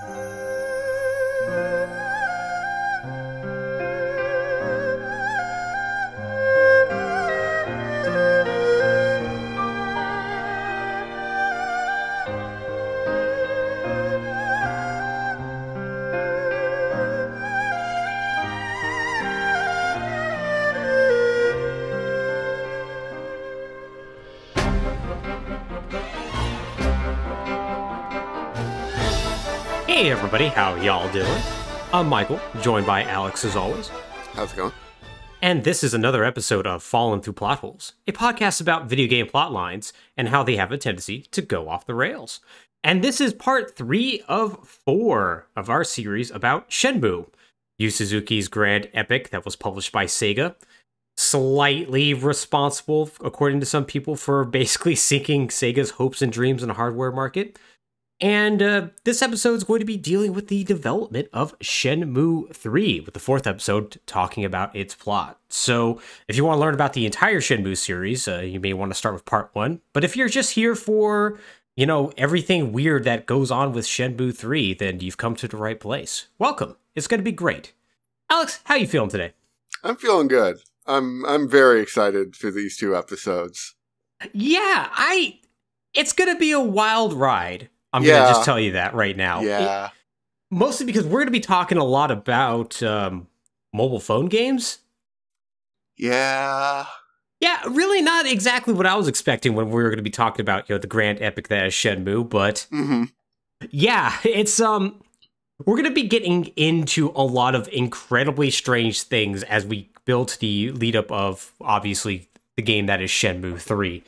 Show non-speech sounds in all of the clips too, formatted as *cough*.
Hey everybody, how y'all doing? I'm Michael, joined by Alex as always. How's it going? And this is another episode of Fallin' Thru Plotholes, a podcast about video game plot lines and how they have a tendency to go off the rails. And this is part three of four of our series about Shenmue, Yu Suzuki's grand epic that was published by Sega. Slightly responsible, according to some people, for basically *laughs* sinking Sega's hopes and dreams in the hardware market. And uh, this episode is going to be dealing with the development of Shenmue 3, with the fourth episode talking about its plot. So, if you want to learn about the entire Shenmue series, uh, you may want to start with part one. But if you're just here for, you know, everything weird that goes on with Shenmue 3, then you've come to the right place. Welcome. It's going to be great. Alex, how you feeling today? I'm feeling good. I'm I'm very excited for these two episodes. Yeah, I. It's going to be a wild ride. I'm yeah. gonna just tell you that right now. Yeah. It, mostly because we're gonna be talking a lot about um, mobile phone games. Yeah. Yeah, really not exactly what I was expecting when we were going to be talking about, you know, the grand epic that is Shenmue, but mm-hmm. yeah, it's um we're going to be getting into a lot of incredibly strange things as we build the lead up of obviously the game that is Shenmue 3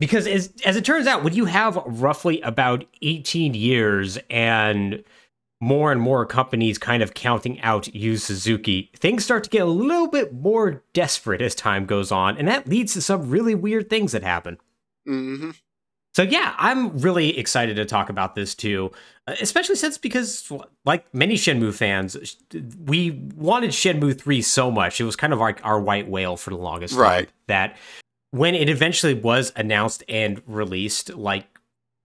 because as as it turns out when you have roughly about 18 years and more and more companies kind of counting out Yu Suzuki, things start to get a little bit more desperate as time goes on, and that leads to some really weird things that happen. Mm-hmm. So yeah, I'm really excited to talk about this too, uh, especially since because like many Shenmue fans, we wanted Shenmue 3 so much. It was kind of like our white whale for the longest right. time that when it eventually was announced and released, like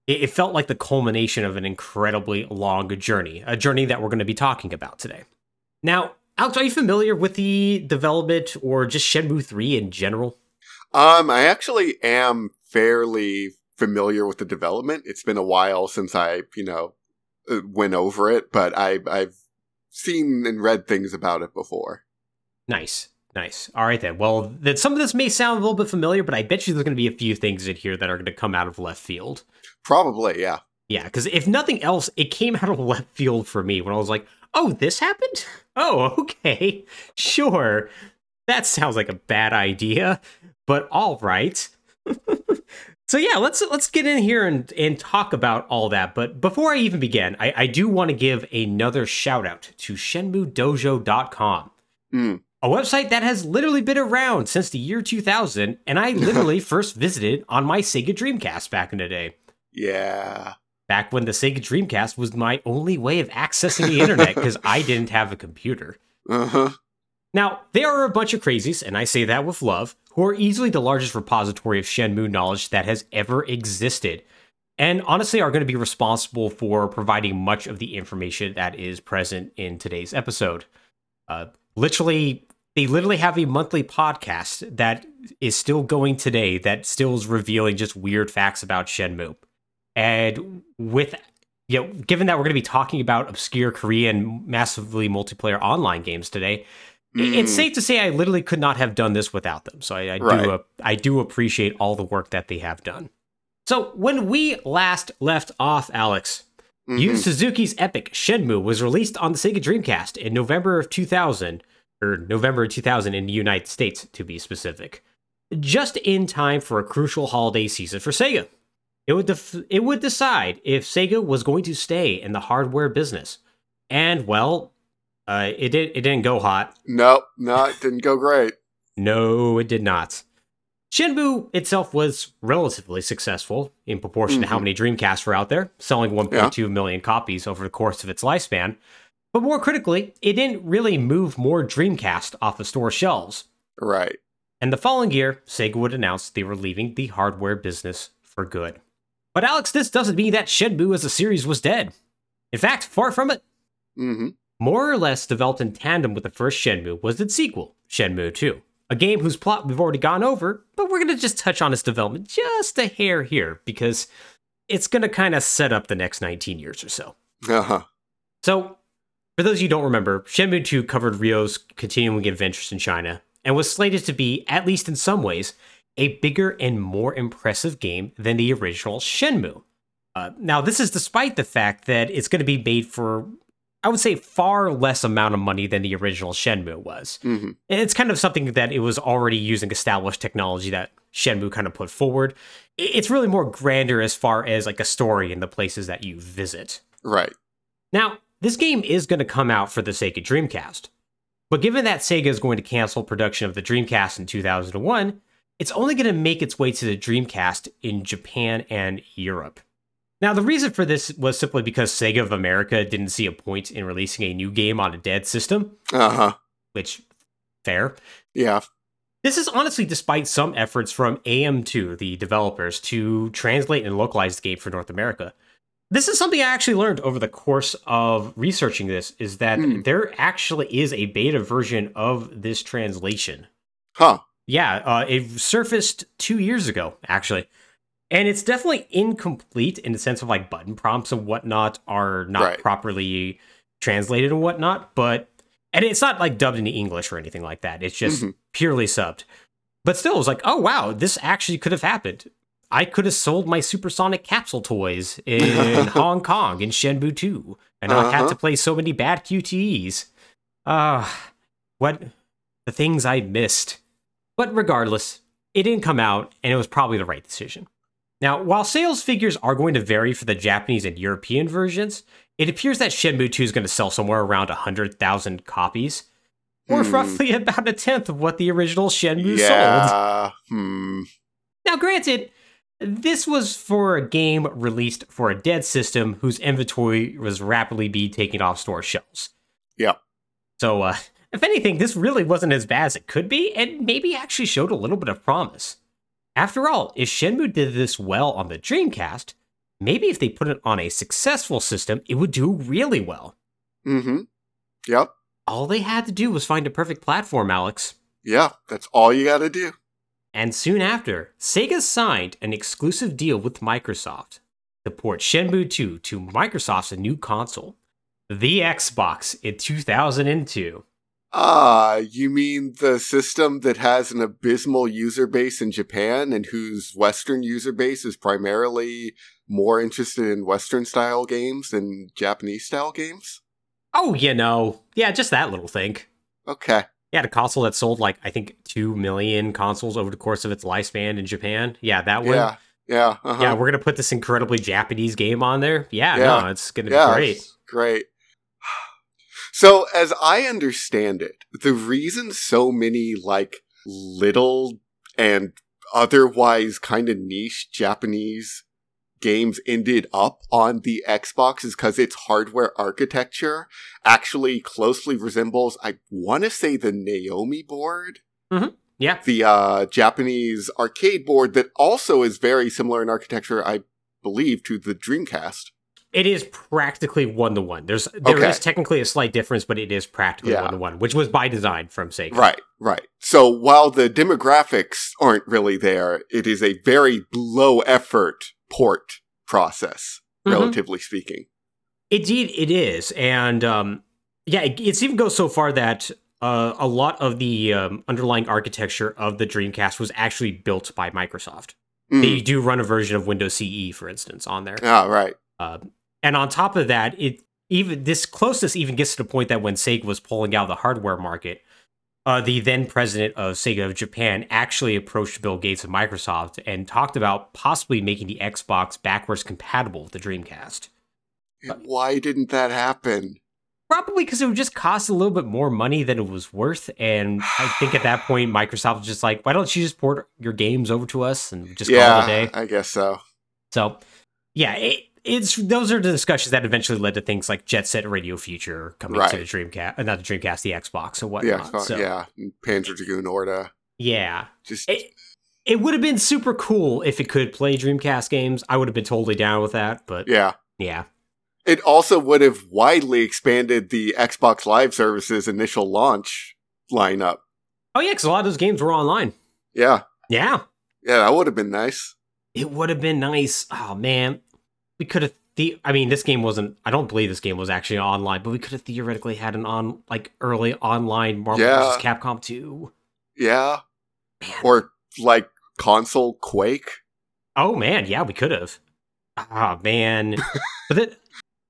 it, it felt like the culmination of an incredibly long journey, a journey that we're going to be talking about today. Now, Alex, are you familiar with the development or just Shenmue 3 in general? Um, I actually am fairly familiar with the development. It's been a while since I, you know, uh, went over it, but I, I've seen and read things about it before. Nice. Nice. All right then. Well, that some of this may sound a little bit familiar, but I bet you there's going to be a few things in here that are going to come out of left field. Probably, yeah. Yeah, because if nothing else, it came out of *laughs* left field for me when I was like, "Oh, this happened? Oh, *laughs* okay, sure. That sounds like a bad idea, but all right." *laughs* so yeah, let's let's get in here and and talk about all that. But before I even begin, I, I do want to give another shout out to ShenmueDojo.com. Mm a website that has literally been around since the year 2000, and I literally *laughs* first visited on my Sega Dreamcast back in the day. Yeah. Back when the Sega Dreamcast was my only way of accessing the internet because I *laughs* didn't have a computer. Uh huh. Now, there are a bunch of crazies, and I say that with love, who are easily the largest repository of Shenmue knowledge that has ever existed, and honestly are going to be responsible for providing much of the information that is present in today's episode. Uh, literally they literally have a monthly podcast that is still going today that still is revealing just weird facts about Shenmue. And with you know, given that we're going to be talking about obscure Korean massively multiplayer online games today, mm. it's safe to say I literally could not have done this without them. So I, I right. do I do appreciate all the work that they have done. So when we last left off, Alex, mm-hmm. Yu Suzuki's epic Shenmue was released on the Sega Dreamcast in November of 2000 or November 2000 in the United States to be specific, just in time for a crucial holiday season for Sega. It would def- it would decide if Sega was going to stay in the hardware business, and well, uh, it did it didn't go hot. Nope, no, it didn't go great. *laughs* no, it did not. Shenmue itself was relatively successful in proportion mm-hmm. to how mm-hmm. many Dreamcasts were out there, selling 1.2 yeah. million copies over the course of its lifespan. But more critically, it didn't really move more Dreamcast off the store shelves. Right. And the following year, Sega would announce they were leaving the hardware business for good. But Alex, this doesn't mean that Shenmue as a series was dead. In fact, far from it. Mm-hmm. More or less developed in tandem with the first Shenmue was its sequel, Shenmue 2. A game whose plot we've already gone over, but we're going to just touch on its development just a hair here because it's going to kind of set up the next 19 years or so. Uh-huh. So, for those of you who don't remember, Shenmue 2 covered Ryo's continuing adventures in China and was slated to be, at least in some ways, a bigger and more impressive game than the original Shenmue. Uh, now, this is despite the fact that it's going to be made for, I would say, far less amount of money than the original Shenmue was. Mm-hmm. And It's kind of something that it was already using established technology that Shenmue kind of put forward. It's really more grander as far as like a story and the places that you visit. Right. Now, this game is going to come out for the Sega Dreamcast. But given that Sega is going to cancel production of the Dreamcast in 2001, it's only going to make its way to the Dreamcast in Japan and Europe. Now, the reason for this was simply because Sega of America didn't see a point in releasing a new game on a dead system, Uh-huh. which, fair. Yeah. This is honestly despite some efforts from AM2, the developers, to translate and localize the game for North America. This is something I actually learned over the course of researching this is that Hmm. there actually is a beta version of this translation. Huh. Yeah, uh, it surfaced two years ago, actually. And it's definitely incomplete in the sense of like button prompts and whatnot are not Right. properly translated and whatnot, but and it's not like dubbed into English or anything like that. It's just Mhm. purely subbed. But still, it was like, oh wow, this actually could have happened. I could have sold my supersonic capsule toys in *laughs* Hong Kong in Shenmue 2 and not had Uh-huh. to play so many bad QTEs. Ah, what the things I missed. But regardless, it didn't come out, and it was probably the right decision. Now, while sales figures are going to vary for the Japanese and European versions, it appears that Shenmue 2 is going to sell somewhere around 100,000 copies, or Hmm. roughly *laughs* about a tenth of what the original Shenmue sold. Yeah. Hmm. Now, granted, this was for a game released for a dead system whose inventory was rapidly being taken off store shelves. Yep. So, uh, if anything, this really wasn't as bad as it could be, and maybe actually showed a little bit of promise. After all, if Shenmue did this well on the Dreamcast, maybe if they put it on a successful system, it would do really well. Mm-hmm. Yep. All they had to do was find a perfect platform, Alex. Yeah. That's all you gotta do. And soon after, Sega signed an exclusive deal with Microsoft to port Shenmue 2 to Microsoft's new console, the Xbox, in 2002. Ah, you mean the system that has an abysmal user base in Japan and whose Western user base is primarily more interested in Western style games than Japanese style games? Oh, you know, yeah, just that little thing. Okay. Yeah, a console that sold like, I think, 2 million consoles over the course of its lifespan in Japan. Yeah, that one. Yeah. Yeah. Uh-huh. Yeah, we're going to put this incredibly Japanese game on there. Yeah, Yeah. no, it's going to yeah, be great. Great. *sighs* So, as I understand it, the reason so many like little and otherwise kind of niche Japanese games ended up on the Xbox is because its hardware architecture actually closely resembles, I want to say, the Naomi board, Yeah, the uh, Japanese arcade board that also is very similar in architecture, I believe, to the Dreamcast. it is practically one to one. There's there is Okay. technically a slight difference, but it is practically one to one, which was by design from Sega. Right, right. So while the demographics aren't really there, it is a very low effort port process, Mhm. relatively speaking. Indeed, it is, and um, yeah, it, it's even goes so far that uh, a lot of the um, underlying architecture of the Dreamcast was actually built by Microsoft. Mm. They do run a version of Windows CE, for instance, on there. Ah, right. Uh, and on top of that, it even this closest even gets to the point that when Sega was pulling out of the hardware market, uh, the then president of Sega of Japan actually approached Bill Gates of Microsoft and talked about possibly making the Xbox backwards compatible with the Dreamcast. And why didn't that happen? Probably because it would just cost a little bit more money than it was worth. And I think at that point, Microsoft was just like, why don't you just port your games over to us and just call it a day? I guess so. So, yeah, it, it's those are the discussions that eventually led to things like Jet Set Radio Future coming to the Dreamcast, uh, not the Dreamcast, the Xbox and The whatnot. Xbox, so, yeah, Panzer Dragoon Orta. yeah. Just It, it would have been super cool if it could play Dreamcast games. I would have been totally down with that, but yeah. yeah. It also would have widely expanded the Xbox Live Services initial launch lineup. Oh yeah, because a lot of those games were online. Yeah. Yeah, Yeah, that would have been nice. it would have been nice. Oh man, we could have. The I mean, this game wasn't. I don't believe this game was actually online, but we could have theoretically had an on like early online Marvel Yeah. vs. Capcom 2. Yeah. Man. Or like console Quake. Oh man, yeah, we could have. Ah man, *laughs* but then,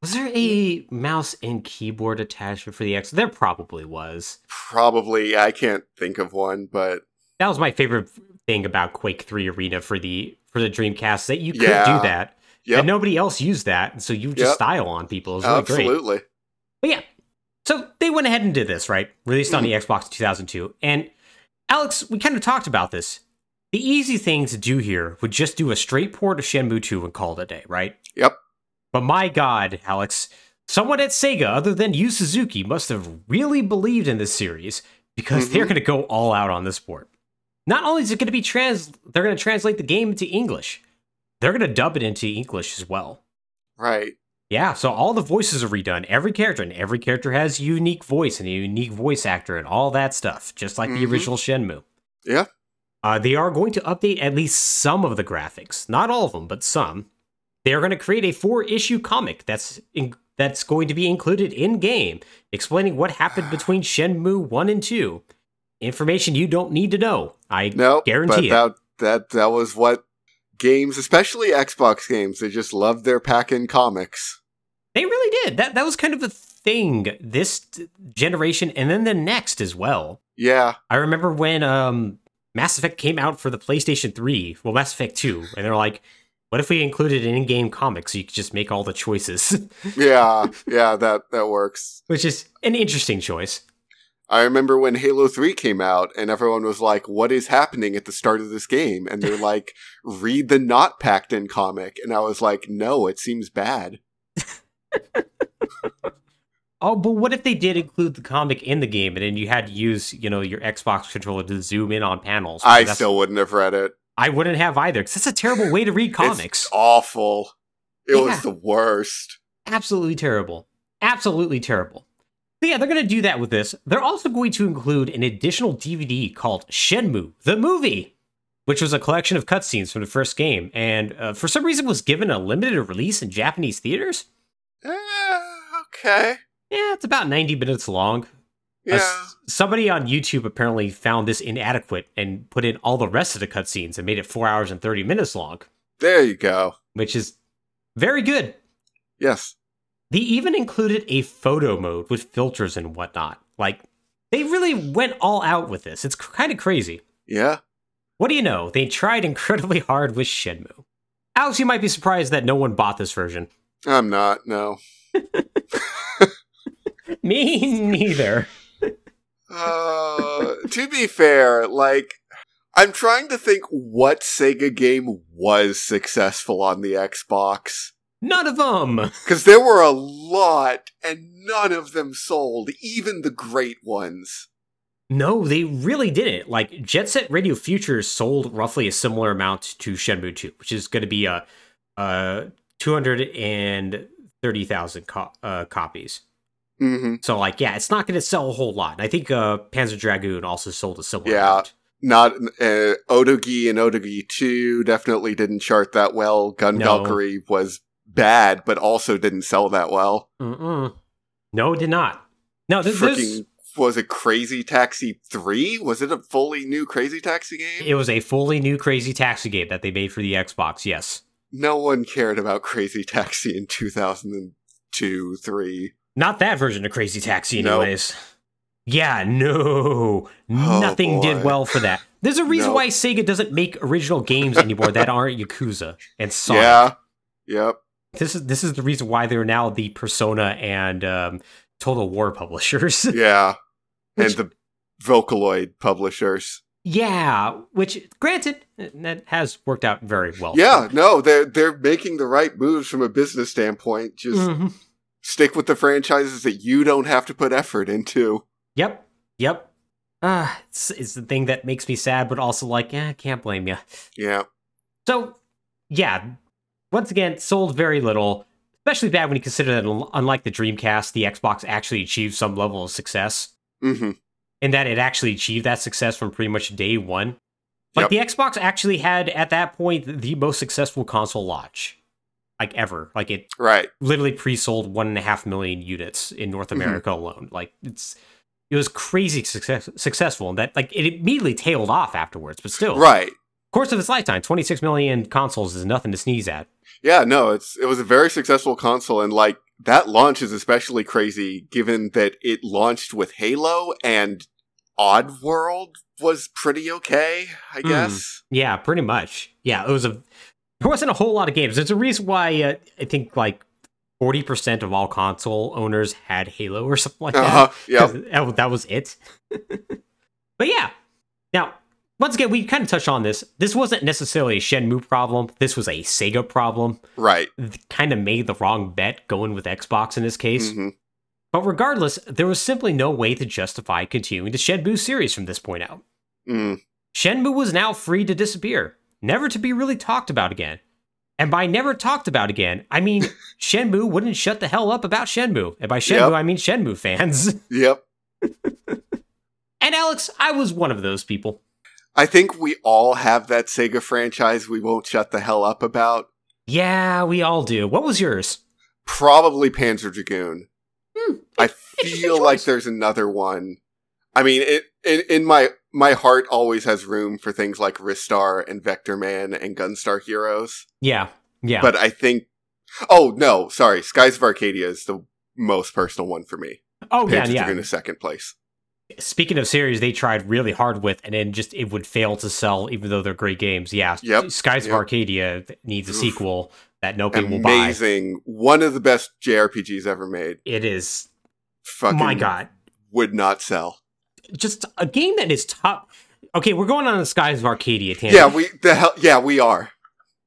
was there a mouse and keyboard attachment for the X? There probably was. Probably, I can't think of one, but That was my favorite thing about Quake 3 Arena for the for the Dreamcast that you could Yeah. do that. Yep, And nobody else used that, so you just Yep. style on people. It was really great. absolutely. But yeah, so they went ahead and did this, right? Released on the Xbox 2002. And Alex, we kind of talked about this. The easy thing to do here would just do a straight port of Shenmue 2 and call it a day, right? Yep. But my God, Alex, someone at Sega other than Yu Suzuki must have really believed in this series because they're Mhm. going to go all out on this port. Not only is it going to be trans, they're going to translate the game into English. They're going to dub it into English as well. Right. Yeah, so all the voices are redone. Every character, and every character has a unique voice and a unique voice actor and all that stuff, just like the Mhm. original Shenmue. Yeah. Uh, they are going to update at least some of the graphics, not all of them, but some. They are going to create a four-issue comic that's in, that's going to be included in game, explaining what happened *sighs* between Shenmue one and two. Information you don't need to know. I No, guarantee it. that that that was what games, especially Xbox games, they just loved their pack-in comics. They really did. That that was kind of a thing this generation, and then the next as well. Yeah, I remember when um, Mass Effect came out for the PlayStation 3, well, Mass Effect 2, and they're like, what if we included an in game comic so you could just make all the choices? *laughs* yeah, yeah. That that works. Which is an interesting choice. I remember when Halo 3 came out and everyone was like, what is happening at the start of this game? And they're like, *laughs* read the not packed in comic. And I was like, no, it seems bad. *laughs* Oh, but what if they did include the comic in the game and then you had to use, you know, your Xbox controller to zoom in on panels? I still wouldn't have read it. I wouldn't have either, because that's a terrible way to read comics. It's awful. It Yeah. was the worst. absolutely terrible. Absolutely terrible. But yeah, they're going to do that with this. They're also going to include an additional DVD called Shenmue, the movie, which was a collection of cutscenes from the first game, and uh, for some reason was given a limited release in Japanese theaters. Eh, okay. Yeah, it's about 90 minutes long. Uh, Yeah. s- somebody on YouTube apparently found this inadequate and put in all the rest of the cutscenes and made it 4 hours and 30 minutes long, There you go. which is very good. Yes. They even included a photo mode with filters and whatnot. Like, they really went all out with this. It's kind of crazy. Yeah. What do you know? They tried incredibly *laughs* hard with Shenmue. Alex, you might be surprised that no one bought this version. I'm not. No. *laughs* Me neither. Uh, to be fair, like, I'm trying to think what Sega game was successful on the Xbox. None of them. *laughs* Because there were a lot, and none of them sold, even the great ones. No, they really didn't. Like, Jet Set Radio Futures sold roughly a similar amount to Shenmue 2, which is going to be a, uh 230,000 co- uh, copies. Mm-hmm. So, like, yeah, it's not going to sell a whole lot. And I think uh, Panzer Dragoon also sold a similar Yeah. amount. Not uh, Otogi and Otogi 2 definitely didn't chart that well. Gun No. Valkyrie was bad, but also didn't sell that well. Mm-mm. No, it did not. No, this, Freaking was it Crazy Taxi 3? Was it a fully new Crazy Taxi game? it was a fully new Crazy Taxi game that they made for the Xbox. Yes, no one cared about Crazy Taxi in 2002, 3. not that version of Crazy Taxi, Nope. anyways. Yeah, no, oh, nothing did Oh, well for that. There's a reason Nope. why Sega doesn't make original games anymore that aren't Yakuza and Sonic. Yeah. Yep. This is this is the reason why they're now the Persona and um, Total War publishers. *laughs* Yeah. and the Vocaloid publishers. yeah, which granted that has worked out very well. Yeah, no, they're they're making the right moves from a business standpoint. Just Mhm. stick with the franchises that you don't have to put effort into. Yep. Yep. Ah, it's, it's the thing that makes me sad, but also like, yeah, I can't blame you. Yeah. So, yeah, once again, sold very little. Especially bad when you consider that, unlike the Dreamcast, the Xbox actually achieved some level of success, hmm and that it actually achieved that success from pretty much day one. Like the Xbox actually had at that point the most successful console launch, like ever. Like it Right. literally pre-sold one and a half million units in North Mhm. America alone. Like it's it was crazy success, successful, and that like it immediately tailed off afterwards. But still, Right. course of its lifetime, 26 million consoles is nothing to sneeze at. Yeah, no, it's it was a very successful console and like that launch is especially crazy given that it launched with Halo and Oddworld was pretty okay, I Hmm. guess. Yeah, pretty much. Yeah, it was a. There wasn't a whole lot of games. There's a reason why uh, I think like 40% of all console owners had Halo or something like that. Uh-huh. Yeah. that was it. *laughs* but yeah. Now, once again, we kind of touched on this. This wasn't necessarily a Shenmue problem. This was a Sega problem. Right. Kind of made the wrong bet going with Xbox in this case. hmm But regardless, there was simply no way to justify continuing the Shenmue series from this point out. Mm. Shenmue was now free to disappear, never to be really talked about again. And by never talked about again, I mean *laughs* Shenmue wouldn't shut the hell up about Shenmue. And by Shenmue, Yep. I mean Shenmue fans. Yep. *laughs* and Alex, I was one of those people. I think we all have that Sega franchise we won't shut the hell up about. Yeah, we all do. What was yours? Probably Panzer Dragoon. Hmm, I feel like there's another one. I mean, it in, in my my heart always has room for things like Ristar and Vectorman and Gunstar Heroes. Yeah, yeah. But I think Oh no, sorry. Skies of Arcadia is the most personal one for me. oh, yeah, Panzer yeah. Dragoon is second place. Speaking of series they tried really hard with and then just it would fail to sell even though they're great games. Yeah. Yep, Skies of. Arcadia needs a Oof. sequel that nobody will buy. Amazing. One of the best JRPGs ever made. It is. Fucking my god. would not sell. just a game that is top. Okay, we're going on the skies of Arcadia tangent. Yeah, we the hell yeah, we are.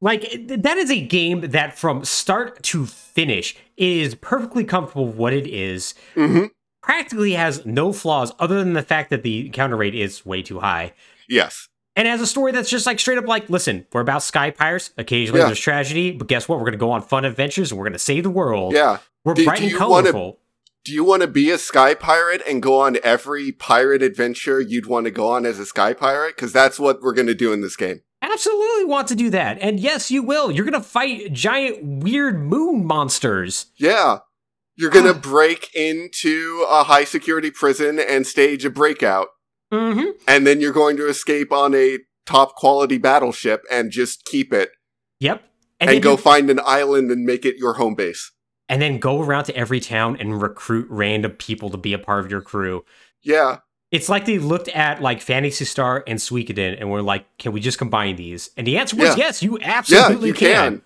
like that is a game that from start to finish is perfectly comfortable with what it is. hmm Practically has no flaws other than the fact that the encounter rate is way too high. Yes. And has a story that's just like straight up like, listen, we're about sky pirates. Occasionally Yeah. there's tragedy, but guess what? We're gonna go on fun adventures and we're gonna save the world. Yeah. We're Do- bright do and you wanna- colorful. Do you want to be a sky pirate and go on every pirate adventure you'd want to go on as a sky pirate? Because that's what we're going to do in this game. Absolutely want to do that. And yes, you will. You're gonna fight giant weird moon monsters. Yeah. You're going to break into a high security prison and stage a breakout. Mm-hmm. And then you're going to escape on a top quality battleship and just keep it Yep. and, then go you- find an island and make it your home base. and then go around to every town and recruit random people to be a part of your crew. Yeah. It's like they looked at like Phantasy Star and Suikoden and were like, "Can we just combine these?" And the answer was Yeah. yes. You Yeah, absolutely you can.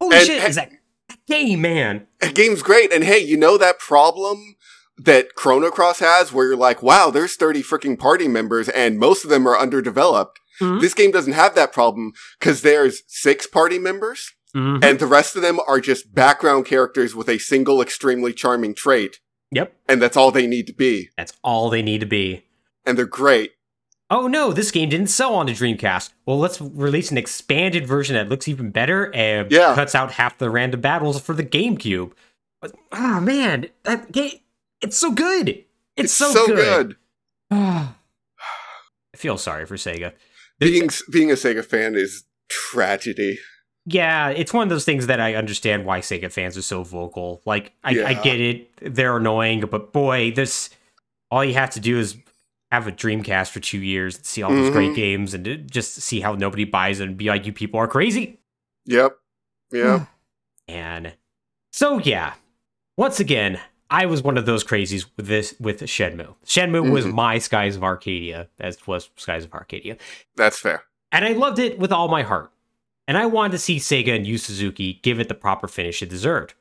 Holy And- shit! Is that that game, man? The game's great. And hey, you know that problem that Chrono Cross has where you're like, wow, there's 30 freaking party members and most of them are underdeveloped. Mhm. This game doesn't have that problem because there's six party members Mhm. and the rest of them are just background characters with a single extremely charming trait. Yep, And that's all they need to be. that's all they need to be. And they're great. Oh no, this game didn't sell on the Dreamcast. Well, let's release an expanded version that looks even better and Yeah. cuts out half the random battles for the GameCube. But, oh man, that game, it's so good. It's, so, good. *sighs* I feel sorry for Sega. Being, being a Sega fan is tragedy. Yeah, it's one of those things that I understand why Sega fans are so vocal. Like, I, I get it; they're annoying, but boy, this all you have to do is have a Dreamcast for two years and see all those great Mhm. games, and to just see how nobody buys it and be like, "You people are crazy." Yep. Yeah. And so, yeah, once again, I was one of those crazies with this with Shenmue. Shenmue was Mhm. my Skies of Arcadia, as was Skies of Arcadia. That's fair. And I loved it with all my heart. And I wanted to see Sega and Yu Suzuki give it the proper finish it deserved.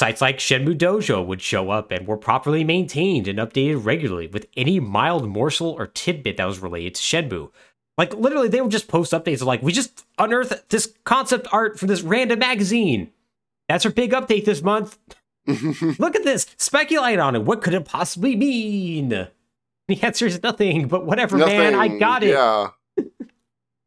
Sites like Shenmue Dojo would show up and were properly maintained and updated regularly with any mild morsel or tidbit that was related to Shenmue. Like literally, they would just post updates of like, we just unearthed this concept art from this random magazine. That's our big update this month. *laughs* Look at this. Speculate on it. What could it possibly mean? *laughs* The answer is nothing, but whatever, man. I got it. Yeah.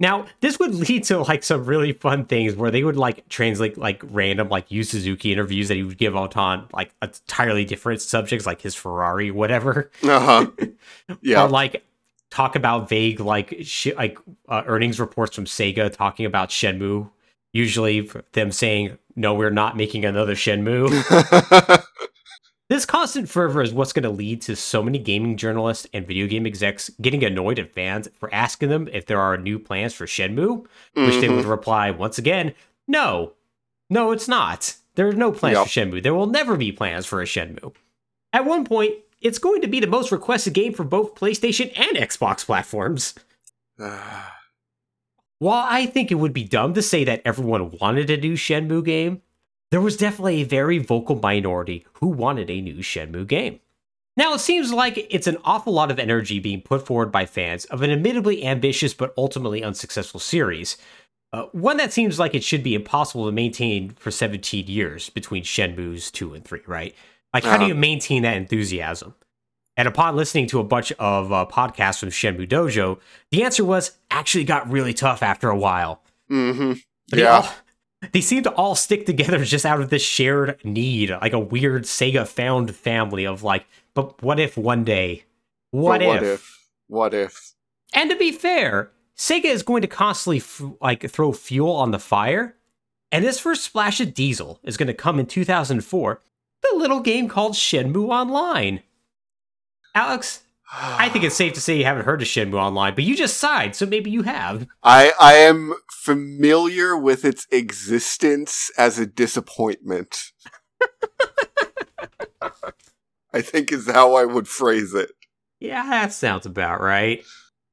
Now, this would lead to like some really fun things where they would like translate like random like Yu Suzuki interviews that he would give out on like entirely different subjects, like his Ferrari, whatever. Uh huh. *laughs* Yeah. or like talk about vague like sh- like uh, earnings reports from Sega talking about Shenmue. Usually, them saying, "No, we're not making another Shenmue." *laughs* *laughs* This constant fervor is what's going to lead to so many gaming journalists and video game execs getting annoyed at fans for asking them if there are new plans for Shenmue, which they would mm-hmm. reply once again, no. No, it's not. There are no plans Yep. for Shenmue. There will never be plans for a Shenmue. At one point, it's going to be the most requested game for both PlayStation and Xbox platforms. *sighs* While I think it would be dumb to say that everyone wanted a new Shenmue game, there was definitely a very vocal minority who wanted a new Shenmue game. Now, it seems like it's an awful lot of energy being put forward by fans of an admittedly ambitious but ultimately unsuccessful series. Uh, one that seems like it should be impossible to maintain for 17 years between Shenmue's 2 and 3, right? Like, how do Uh-huh. you maintain that enthusiasm? And upon listening to a bunch of uh, podcasts from Shenmue Dojo, the answer was actually got really tough after a while. hmm They Yeah. all- they seem to all stick together *laughs* just out of this shared need, like a weird Sega found family of like, but what if one day? What, But what if? if? What if? And to be fair, Sega is going to constantly f- like throw fuel on the fire. And this first splash of diesel is going to come in 2004, the little game called Shenmue Online. Alex, I think it's safe to say you haven't heard of Shenmue Online, but you just sighed, so maybe you have. I I am familiar with its existence as a disappointment. *laughs* I think is how I would phrase it. Yeah, that sounds about right.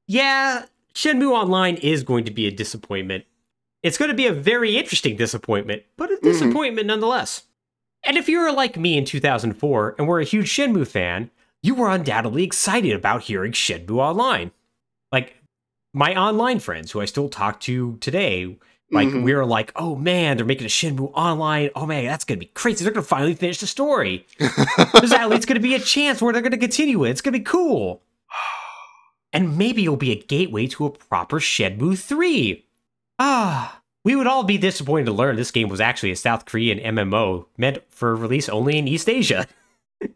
Yeah, Shenmue Online is going to be a disappointment. It's going to be a very interesting disappointment, but a Mhm. disappointment nonetheless. And if you were like me in 2004 and were a huge Shenmue fan, you were undoubtedly excited about hearing Shenmue Online. Like my online friends who I still talk to today, like Mhm. we were like, "Oh man, they're making a Shenmue Online. Oh man, that's going to be crazy. They're going to finally finish the story." *laughs* There's at least going to be a chance where they're going to continue it. It's going to be cool. *sighs* And maybe it'll be a gateway to a proper Shenmue 3. Ah, we would all be disappointed to learn this game was actually a South Korean MMO meant for release only in East Asia. *laughs*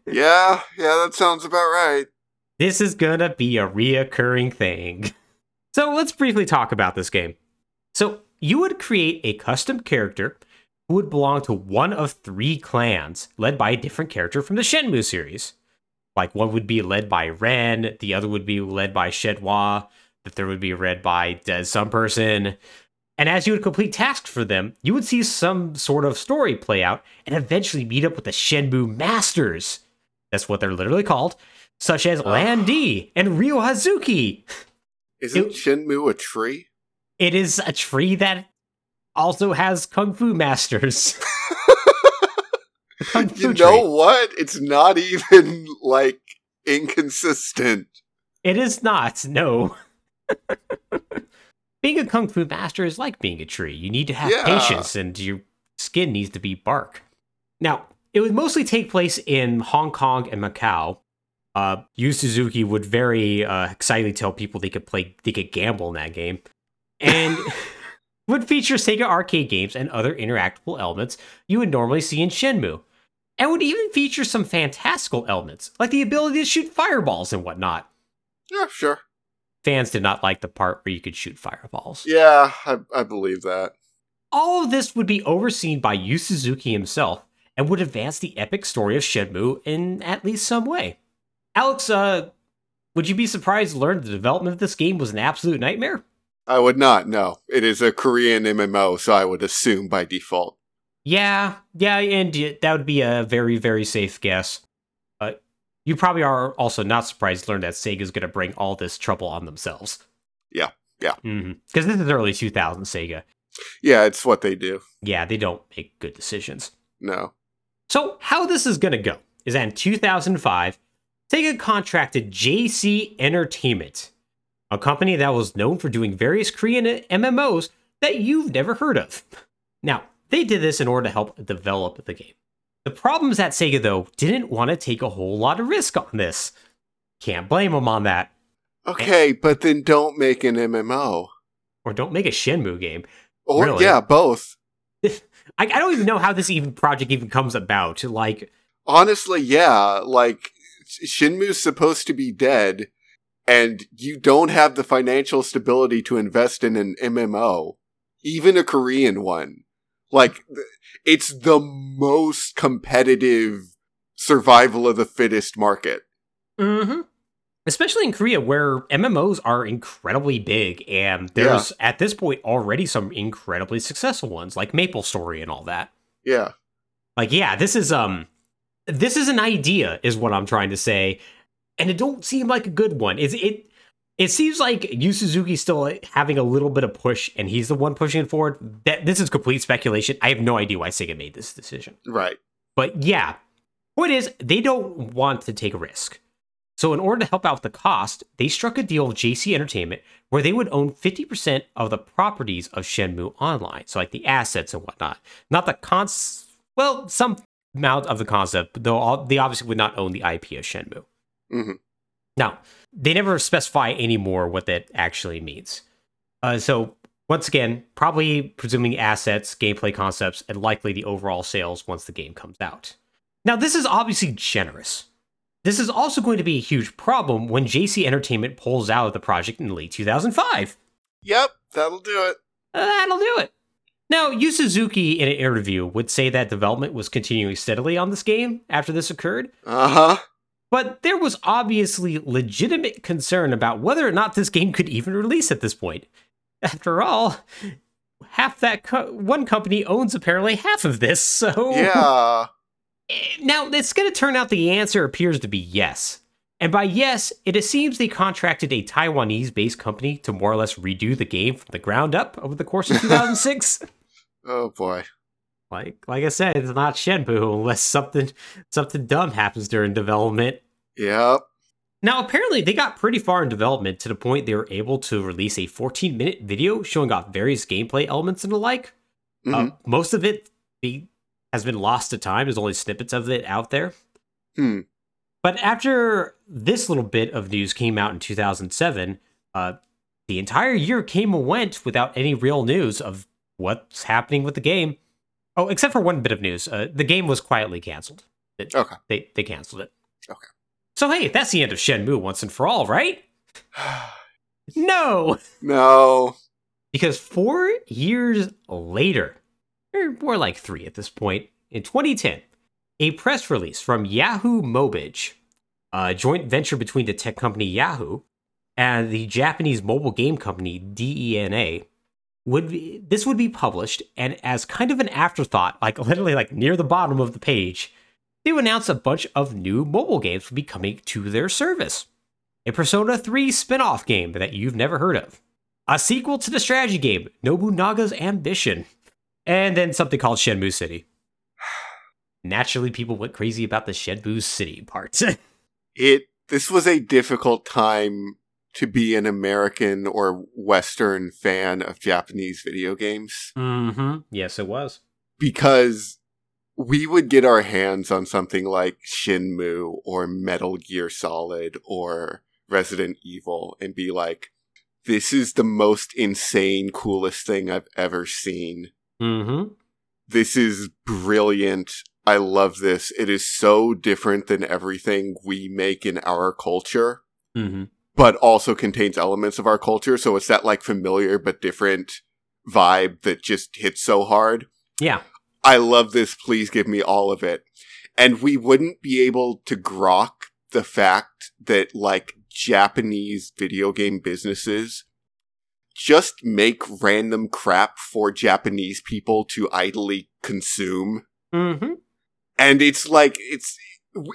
yeah, yeah, that sounds about right. This is gonna be a reoccurring thing. So let's briefly talk about this game. So you would create a custom character who would belong to one of three clans, led by a different character from the Shenmue series. Like one would be led by Ren, the other would be led by Shenhua, the third would be led by Dead some person. And as you would complete tasks for them, you would see some sort of story play out and eventually meet up with the Shenmue Masters. That's what they're literally called, such as Lan Di and Ryo Hazuki. Isn't It- Shenmue a tree? It is a tree that also has kung fu masters. *laughs* Kung fu You tree. know what? It's not even like inconsistent. It is not, no. *laughs* being a kung fu master is like being a tree. You need to have Yeah. patience and your skin needs to be bark. Now, it would mostly take place in Hong Kong and Macau. Uh, Yu Suzuki would very uh, excitedly tell people they could play, they could gamble in that game, and *laughs* would feature Sega arcade games and other interactable elements you would normally see in Shenmue, and would even feature some fantastical elements like the ability to shoot fireballs and whatnot Yeah, sure. Fans did not like the part where you could shoot fireballs. Yeah, I, I believe that. All of this would be overseen by Yu Suzuki himself and would advance the epic story of Shenmue in at least some way. Alex, uh, would you be surprised to learn the development of this game was an absolute nightmare? I would not, no. It is a Korean MMO, so I would assume by default. Yeah, yeah, and that would be a very, very safe guess. You probably are also not surprised to learn that Sega is going to bring all this trouble on themselves. Yeah, yeah. Mm-hmm. Because this is early 2000 Sega. Yeah, it's what they do. Yeah, they don't make good decisions. No. So, how this is going to go is that in 2005, Sega contracted JC Entertainment, a company that was known for doing various Korean MMOs that you've never heard of. Now, they did this in order to help develop the game. The problem is that Sega, though, didn't want to take a whole lot of risk on this. Can't blame them on that. Okay, but then don't make an MMO. or don't make a Shenmue game. Or Really? yeah, both. *laughs* I, I don't even know how this even project even comes about. Like, Honestly, yeah, like Shenmue's supposed to be dead and you don't have the financial stability to invest in an MMO, even a Korean one. Like it's the most competitive survival of the fittest market. hmm especially in Korea, where MMOs are incredibly big, and there's at this point already some incredibly successful ones, like Maple Story and all that. Yeah. Like, yeah, this is um, this is an idea, is what I'm trying to say, and it don't seem like a good one. It's it. It seems like Yu Suzuki's still having a little bit of push, and he's the one pushing it forward. That this is complete speculation. I have no idea why Sega made this decision. Right. But yeah, point is, they don't want to take a risk. So, in order to help out with the cost, they struck a deal with JC Entertainment where they would own 50% of the properties of Shenmue Online. So, like the assets and whatnot. Not the cons, well, some amount of the concept, though all, they obviously would not own the IP of Shenmue. hmm Now, they never specify any more what that actually means. Uh, so, once again, probably presuming assets, gameplay concepts, and likely the overall sales once the game comes out. Now, this is obviously generous. This is also going to be a huge problem when JC Entertainment pulls out of the project in late 2005. Yep, that'll do it. Uh, That'll do it. Now, Yu Suzuki in an interview would say that development was continuing steadily on this game after this occurred, Uh huh. But there was obviously legitimate concern about whether or not this game could even release at this point. After all, half that co- one company owns apparently half of this, so Yeah. *laughs* Eh, now, it's going to turn out the answer appears to be yes. And by yes, it seems they contracted a Taiwanese based company to more or less redo the game from the ground up over the course of *laughs* 2006. Oh boy. Like like I said, it's not Shenmue unless something something dumb happens during development. Yep. Now, apparently, they got pretty far in development to the point they were able to release a 14 minute video showing off various gameplay elements and the like. Uh, Mhm. most of it be, has been lost to time. There's only snippets of it out there. Hmm. But after this little bit of news came out in 2007, uh, the entire year came and went without any real news of what's happening with the game. Oh, except for one bit of news. Uh, the game was quietly canceled. It- Okay. They, they canceled it. Okay. So, hey, that's the end of Shenmue once and for all, right? *sighs* No! no. Because four years later, or more like three at this point, in 2010, a press release from Yahoo Mobile, a joint venture between the tech company Yahoo and the Japanese mobile game company DENA, would be, this would be published, and as kind of an afterthought, like *laughs* literally like near the bottom of the page, they would announce a bunch of new mobile games would be coming to their service. A Persona 3 spin off game that you've never heard of a sequel to the strategy game Nobunaga's Ambition, and then something called Shenmue City. *sighs* Naturally, people went crazy about the Shenmue City part. *laughs* It this was a difficult time to be an American or Western fan of Japanese video games mm-hmm. Yes, it was. because we would get our hands on something like Shenmue or Metal Gear Solid or Resident Evil and be like, this is the most insane, coolest thing I've ever seen. Mm-hmm. This is brilliant. I love this. It is so different than everything we make in our culture, Mm-hmm. But also contains elements of our culture. So it's that like familiar but different vibe that just hits so hard. Yeah. I love this. Please give me all of it. And we wouldn't be able to grok the fact that like Japanese video game businesses just make random crap for Japanese people to idly consume. Mm-hmm. And it's like, it's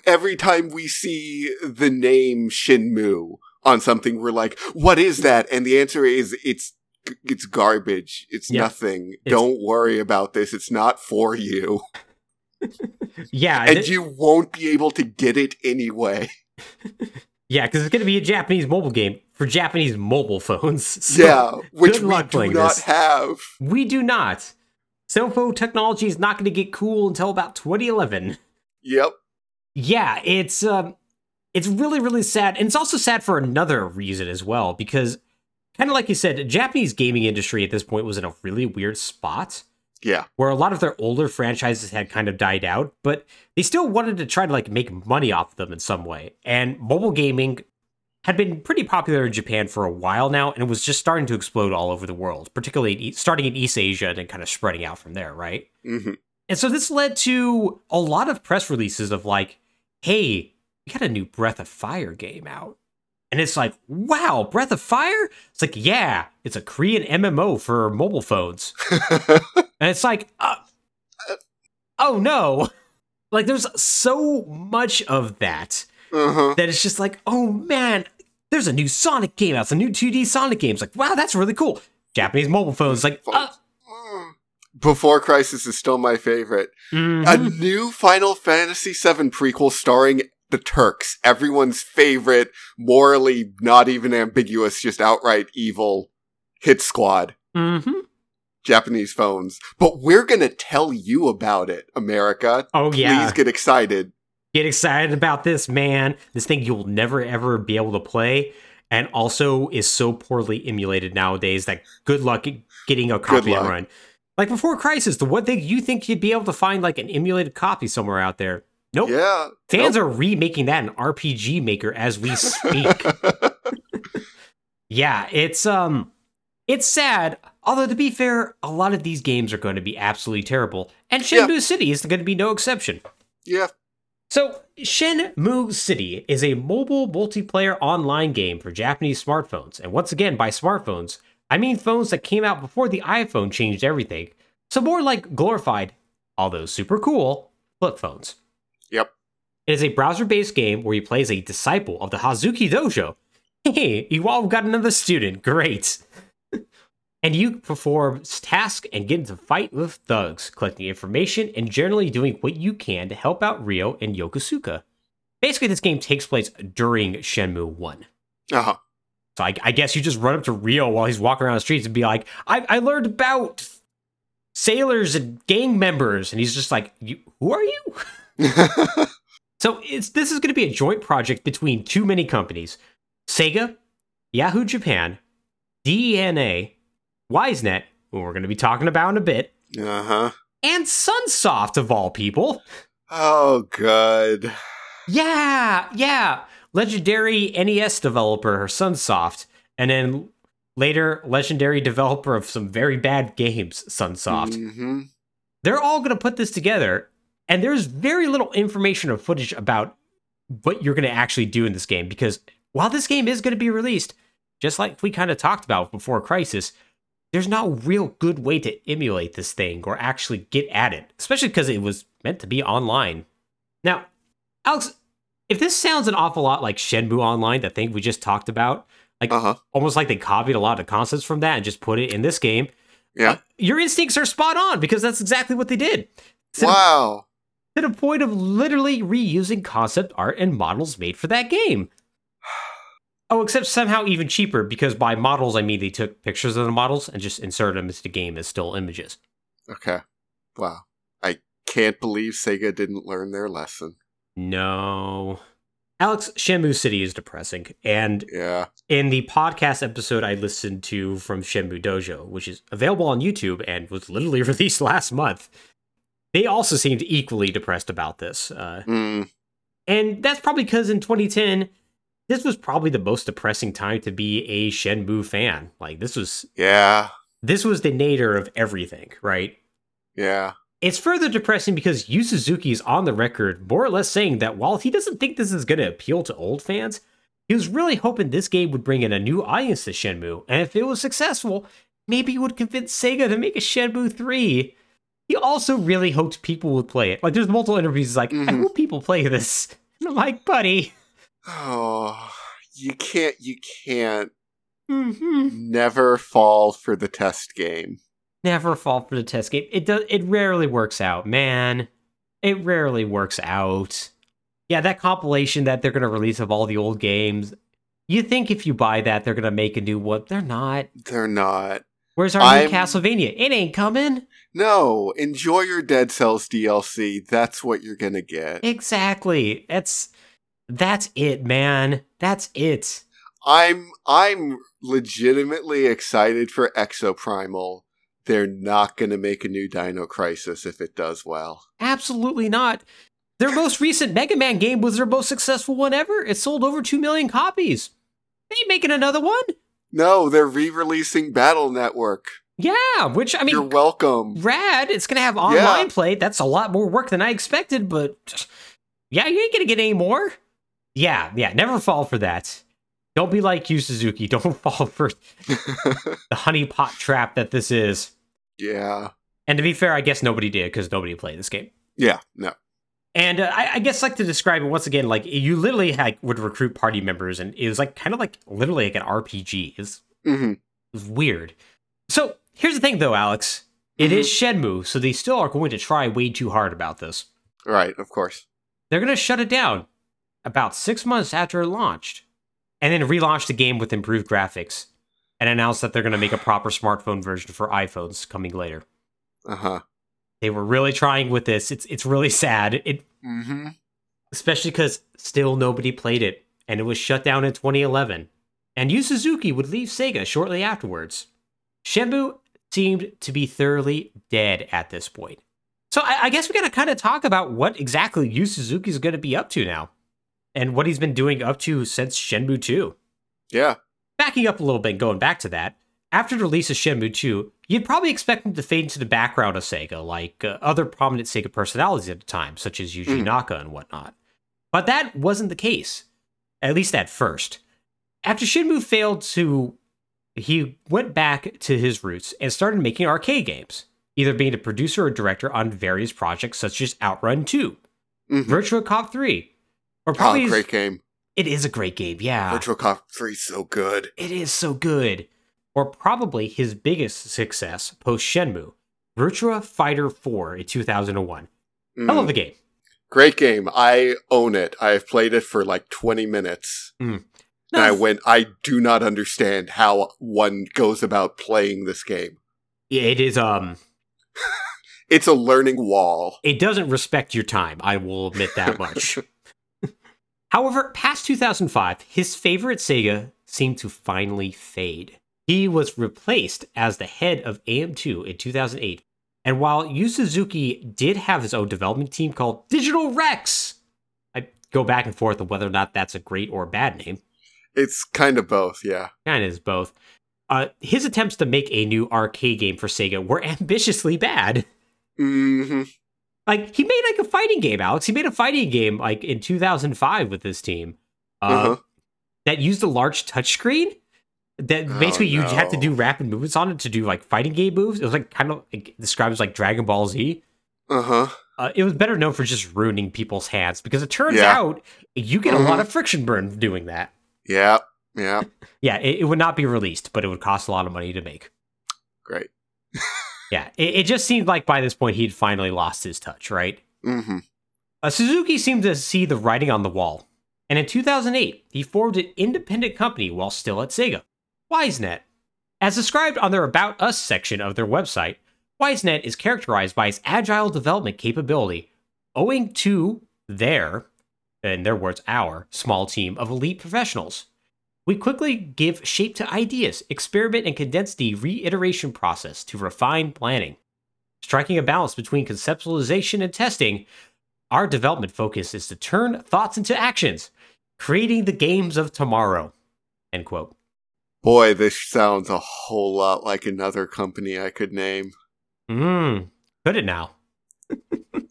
every time we see the name Shenmue on something, we're like, what is that? And the answer is, it's, it's garbage. It's Yeah. nothing. It's- Don't worry about this. It's not for you. *laughs* Yeah. And th- you won't be able to get it anyway. *laughs* yeah, because it's going to be a Japanese mobile game for Japanese mobile phones. *laughs* So yeah, which good we do not this. have. We do not. Cell phone technology is not going to get cool until about 2011. Yep. Yeah, it's um it's really really sad and it's also sad for another reason as well because kind of like you said, Japanese gaming industry at this point was in a really weird spot Yeah. where a lot of their older franchises had kind of died out, but they still wanted to try to like make money off of them in some way. And mobile gaming had been pretty popular in Japan for a while now, and it was just starting to explode all over the world, particularly starting in East Asia and then kind of spreading out from there, right? hmm And so this led to a lot of press releases of like, hey, we got a new Breath of Fire game out. And it's like, wow, Breath of Fire? It's like, yeah, it's a Korean MMO for mobile phones. *laughs* and it's like, uh, oh no. Like there's so much of that uh-huh. that it's just like, oh man, there's a new Sonic game out. It's a new 2D Sonic game. It's like, wow, that's really cool. Japanese mobile phones, like, uh, Before Crisis is still my favorite. A mhm. new Final Fantasy VII prequel starring the Turks, everyone's favorite, morally not even ambiguous, just outright evil hit squad. Mhm. Japanese phones. But we're gonna tell you about it, America. Oh, Please yeah. get excited. Get excited about this, man. This thing you'll never ever be able to play, and also is so poorly emulated nowadays that good luck getting a copy to luck. run. Like before Crisis, the one thing you think you'd be able to find like an emulated copy somewhere out there. Nope. Yeah. Fans are remaking that in RPG Maker as we speak. *laughs* yeah, it's um it's sad. Although to be fair, a lot of these games are going to be absolutely terrible, and Yeah. Shenmue City is going to be no exception. yeah. So, Shenmue City is a mobile multiplayer online game for Japanese smartphones. And once again, by smartphones, I mean phones that came out before the iPhone changed everything. So, more like glorified, although super cool, flip phones. It is a browser based game where you play as a disciple of the Hazuki Dojo. *laughs* Hey, you all got another student. Great. *laughs* and you perform tasks and get into fight with thugs, collecting information and generally doing what you can to help out Ryo and Yokosuka. Basically, this game takes place during Shenmue 1. Uh-huh. So I, I guess you just run up to Ryo while he's walking around the streets and be like, I, I learned about sailors and gang members. And he's just like, you, who are you? *laughs* So it's this is going to be a joint project between too many companies: Sega, Yahoo Japan, DNA, YS Net, who we're going to be talking about in a bit, uh-huh. and Sunsoft of all people. Oh, good. Yeah, yeah, legendary NES developer Sunsoft, and then later legendary developer of some very bad games, Sunsoft. hmm they're all going to put this together and there's very little information or footage about what you're going to actually do in this game because while this game is going to be released just like we kind of talked about before crisis there's no real good way to emulate this thing or actually get at it especially because it was meant to be online now alex if this sounds an awful lot like shenmue online that thing we just talked about like Uh-huh. almost like they copied a lot of concepts from that and just put it in this game Yeah. your instincts are spot on because that's exactly what they did. To, Wow. To the point of literally reusing concept art and models made for that game. *sighs* Oh, except somehow even cheaper because by models I mean they took pictures of the models and just inserted them into the game as still images. Okay. Wow. I can't believe Sega didn't learn their lesson. No. Alex, Shenmue City is depressing. And Yeah. in the podcast episode I listened to from Shenmue Dojo, which is available on YouTube and was literally *laughs* released last month, they also seemed equally depressed about this. Uh, Mm. And that's probably because in 2010, this was probably the most depressing time to be a Shenmue fan. Like this was Yeah. this was the nadir of everything, right? Yeah. It's further depressing because Yu Suzuki is on the record more or less saying that while he doesn't think this is going to appeal to old fans, he was really hoping this game would bring in a new audience to Shenmue, and if it was successful, maybe it would convince Sega to make a Shenmue 3. He also really hoped people would play it. Like, there's multiple interviews he's like, I Mhm. hope people play this. *laughs* And I'm like, buddy. Oh, you can't, you can't hmm never fall for the test game. Never fall for the test game. It does. It rarely works out, man. It rarely works out. Yeah, that compilation that they're gonna release of all the old games. You think if you buy that, they're gonna make a new one? They're not. They're not. Where's our I'm- new Castlevania? It ain't coming. No, enjoy your Dead Cells DLC. That's what you're gonna get. Exactly. That's that's it, man. That's it. I'm I'm legitimately excited for Exoprimal. They're not going to make a new Dino Crisis if it does well. Absolutely not. Their most recent Mega Man game was their most successful one ever. It sold over 2 million copies. They ain't making another one. No, they're re-releasing Battle Network. Yeah, which I mean, You're welcome. rad. It's gonna have online play. That's a lot more work than I expected, but yeah, you ain't gonna get any more. Yeah, yeah, never fall for that. Don't be like Yu Suzuki. *laughs* Don't fall for the honeypot trap that this is. yeah. And to be fair, I guess nobody did because nobody played this game. Yeah, no. And uh, I, I guess like to describe it once again, like you literally had would recruit party members, and it was like kind of like literally like an RPG. It's hmm it was weird. So here's the thing, though, Alex. It is Shenmue, so they still are going to try way too hard about this. Right, of course. They're going to shut it down about six months after it launched, and then relaunch the game with improved graphics, and announce that they're going to make a proper smartphone version for iPhones coming later. Uh-huh. They were really trying with this. It's it's really sad. It Mm-hmm. especially because still nobody played it, and it was shut down in 2011. And Yu Suzuki would leave Sega shortly afterwards. Shenmue seemed to be thoroughly dead at this point. So I, I guess we gotta kind of talk about what exactly Yu Suzuki's gonna be up to now, and what he's been doing up to since Shenmue 2. Yeah. Backing up a little bit and going back to that, after the release of Shenmue 2, you'd probably expect him to fade into the background of Sega, like uh, other prominent Sega personalities at the time, such as Yuji Mm. Naka and whatnot. But that wasn't the case, at least at first. After Shenmue failed to, he went back to his roots and started making arcade games, either being a producer or director on various projects such as Outrun 2, Mhm. Virtua Cop 3, or Oh, probably great game. it is a great game, yeah. Virtua Cop 3 is so good. It is so good. Or probably his biggest success post Shenmue, Virtua Fighter 4 in 2001. Mm. I love the game. Great game. I own it. I've played it for like 20 minutes. Mm. And I went, I do not understand how one goes about playing this game. Yeah, it is um *laughs* It's a learning wall. it doesn't respect your time, I will admit that much. *laughs* However, past 2005, his favorite Sega seemed to finally fade. He was replaced as the head of AM2 in 2008. And while Yu Suzuki did have his own development team called Digital Rex, I go back and forth on whether or not that's a great or bad name. It's kind of both, yeah. Kind of is both. Uh, his attempts to make a new arcade game for Sega were *laughs* ambitiously bad. hmm Like he made like a fighting game, Alex. He made a fighting game like in 2005 with this team uh, Uh-huh. that used a large touchscreen. That Oh, basically you had to do rapid movements on it to do like fighting game moves. It was like kind of like, described as like Dragon Ball Z. Uh-huh. Uh, it was better known for just ruining people's hands because it turns Yeah. out you get a Mhm. lot of friction burn doing that. Yeah. Yeah. *laughs* Yeah, it, it would not be released, but it would cost a lot of money to make. Great. *laughs* Yeah, it, it just seemed like by this point he'd finally lost his touch, right? hmm Uh, Suzuki seemed to see the writing on the wall, and in 2008, he formed an independent company while still at Sega, YS Net. As described on their About Us section of their website, YS Net is characterized by its agile development capability, owing to their, in their words, our small team of elite professionals. We quickly give shape to ideas, experiment, and condense the reiteration process to refine planning. Striking a balance between conceptualization and testing, our development focus is to turn thoughts into actions, creating the games of tomorrow. End quote. Boy, this sounds a whole lot like another company I could name. Mmm. Could it now? *laughs*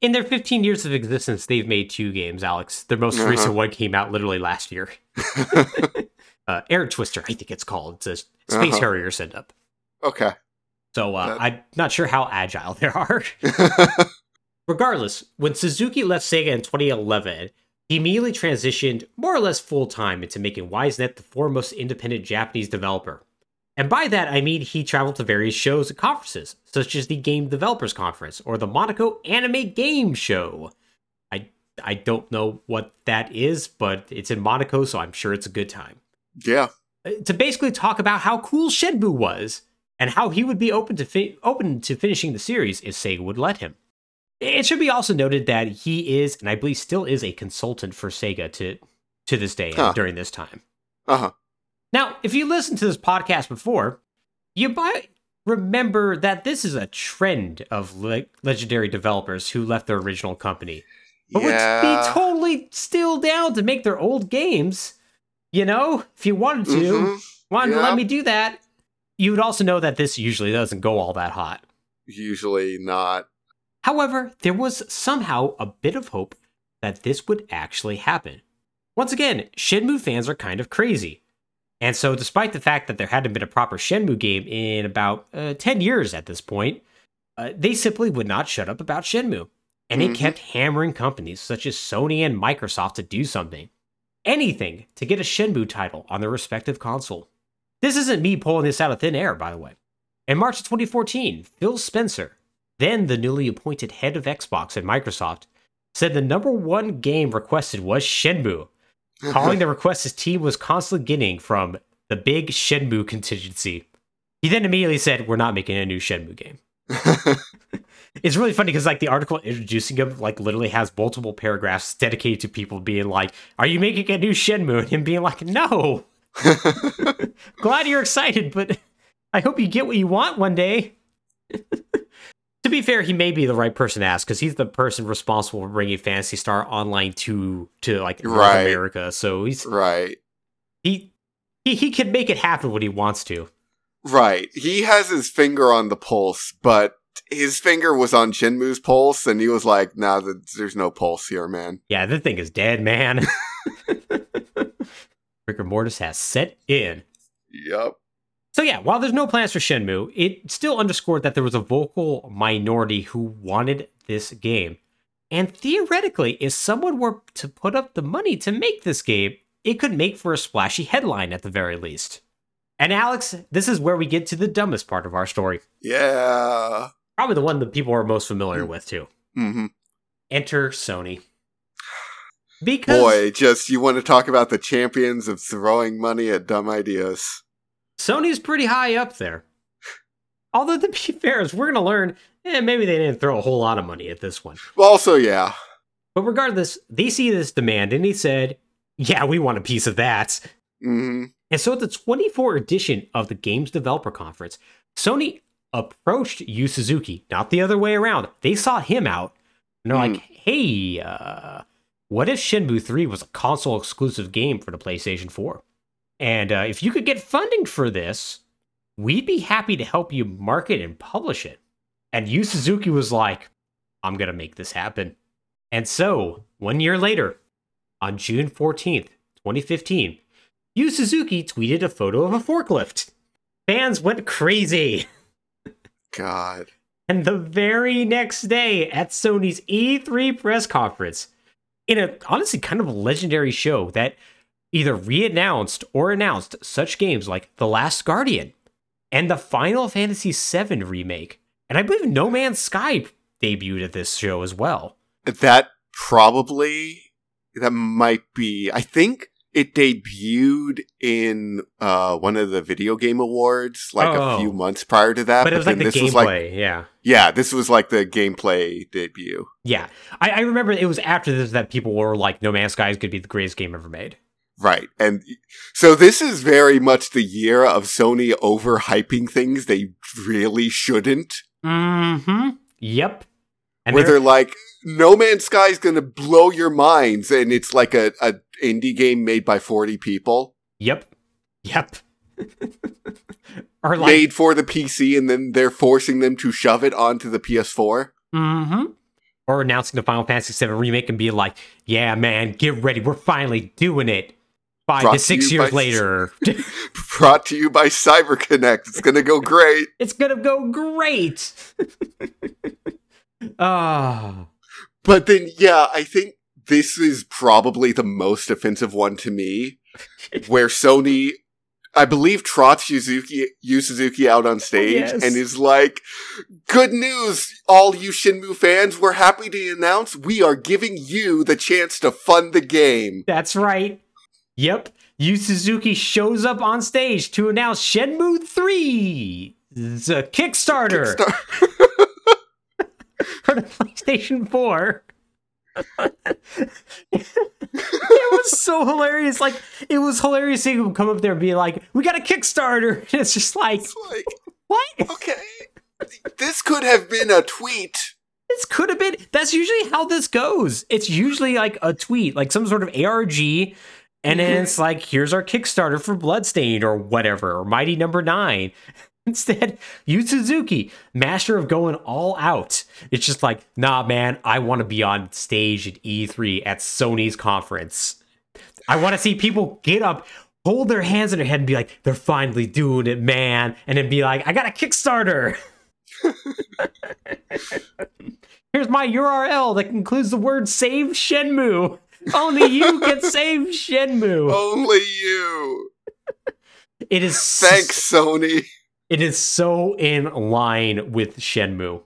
In their 15 years of existence, they've made two games, Alex. Their most Uh-huh. recent one came out literally last year. *laughs* Uh, Air Twister, I think it's called. It's a Space Uh-huh. Harrier setup. okay. So uh, That- I'm not sure how agile they are. *laughs* Regardless, when Suzuki left Sega in 2011, he immediately transitioned more or less full time into making YS Net the foremost independent Japanese developer. And by that, I mean he traveled to various shows and conferences, such as the Game Developers Conference or the Monaco Anime Game Show. I I don't know what that is, but it's in Monaco, so I'm sure it's a good time yeah. uh, to basically talk about how cool Shenmue was and how he would be open to fi- open to finishing the series if Sega would let him. It should be also noted that he is, and I believe still is, a consultant for Sega to to this day Huh. during this time. Uh huh. Now, if you listened to this podcast before, you might remember that this is a trend of le- legendary developers who left their original company. But would be totally still down to make their old games. You know, if you wanted to, Mhm. wanted to let me do that. You would also know that this usually doesn't go all that hot. Usually not. However, there was somehow a bit of hope that this would actually happen. Once again, Shenmue fans are kind of crazy. And so, despite the fact that there hadn't been a proper Shenmue game in about uh, 10 years at this point, uh, they simply would not shut up about Shenmue. And Mhm. it kept hammering companies such as Sony and Microsoft to do something. Anything to get a Shenmue title on their respective console. This isn't me pulling this out of thin air, by the way. In March of 2014, Phil Spencer, then the newly appointed head of Xbox at Microsoft, said the number one game requested was Shenmue, calling the request his team was constantly getting from the big Shenmue contingency. He then immediately said, We're not making a new Shenmue game. *laughs* It's really funny because like the article introducing him like literally has multiple paragraphs dedicated to people being like, Are you making a new Shenmue? And him being like, No. *laughs* Glad you're excited, but I hope you get what you want one day. *laughs* to be fair, he may be the right person to ask because he's the person responsible for bringing Phantasy Star Online to to like North Right. America. So he's right. he he he can make it happen when he wants to. Right. He has his finger on the pulse, but his finger was on Shenmue's pulse, and he was like, nah, th- there's no pulse here, man. Yeah, the thing is dead, man. *laughs* *laughs* Rigor mortis has set in. Yep. So yeah, while there's no plans for Shenmue, it still underscored that there was a vocal minority who wanted this game. And theoretically, if someone were to put up the money to make this game, it could make for a splashy headline at the very least. And Alex, this is where we get to the dumbest part of our story. Yeah. Probably the one that people are most familiar with too. hmm Enter Sony. Because Boy, just you want to talk about the champions of throwing money at dumb ideas. Sony's pretty high up there. Although to be fair, as we're gonna learn, eh, maybe they didn't throw a whole lot of money at this one. Well, also, yeah. But regardless, they see this demand and he said, Yeah, we want a piece of that. hmm And so at the 24 edition of the Games Developer Conference, Sony approached Yu Suzuki, not the other way around. They sought him out. And they're Hmm. like, hey, uh, what if Shenmue 3 was a console exclusive game for the PlayStation 4? And uh, if you could get funding for this, we'd be happy to help you market and publish it. And Yu Suzuki was like, I'm going to make this happen. And so, one year later, on June 14th, 2015, Yu Suzuki tweeted a photo of a forklift. Fans went crazy. God. And the very next day at Sony's E3 press conference, in a honestly kind of legendary show that either re-announced or announced such games like The Last Guardian and the Final Fantasy VII remake, and I believe No Man's Sky debuted at this show as well. That probably that might be. I think it debuted in uh, one of the video game awards like Oh. a few months prior to that. But it was like the this was like gameplay, yeah. yeah, this was like the gameplay debut. Yeah, I, I remember it was after this that people were like, "No Man's Sky is going to be the greatest game ever made." Right. And so this is very much the year of Sony overhyping things they really shouldn't. Mm-hmm. Yep. And where they're- they're like, No Man's Sky is going to blow your minds. And it's like a, a indie game made by 40 people, Yep. Yep. *laughs* or like, made for the PC, and then they're forcing them to shove it onto the PS4. mm-hmm. Or announcing the Final Fantasy VII remake and be like, "Yeah, man, get ready, we're finally doing it." Five Brought to six years by- later, *laughs* Brought to you by CyberConnect. It's going to go great. *laughs* it's gonna go great. *laughs* Ah, But then, yeah, I think this is probably the most offensive one to me, where Sony, I believe, trots Yuzuki, Yu Suzuki out on stage Yes. and is like, "Good news, all you Shenmue fans! We're happy to announce we are giving you the chance to fund the game." that's right. Yep. Yu Suzuki shows up on stage to announce Shenmue 3. It's a Kickstarter. for the PlayStation 4. *laughs* it was so hilarious. Like it was hilarious seeing him come up there and be like, "We got a Kickstarter." And *laughs* it's just like, It's like, what? okay, this could have been a tweet. This could have been. That's usually how this goes. It's usually like a tweet, like some sort of ARG, and then Mhm. it's like, "Here's our Kickstarter for Bloodstained or whatever, or Mighty Number Nine. *laughs* Instead, Yu Suzuki, master of going all out. It's just like, nah, man, I want to be on stage at E3 at Sony's conference. I want to see people get up, hold their hands in their head, and be like, they're finally doing it, man. And then be like, I got a Kickstarter. *laughs* *laughs* Here's my URL that includes the word save Shenmue. Only you can save Shenmue. Only you. It is Thanks, Sony. It is so in line with Shenmue.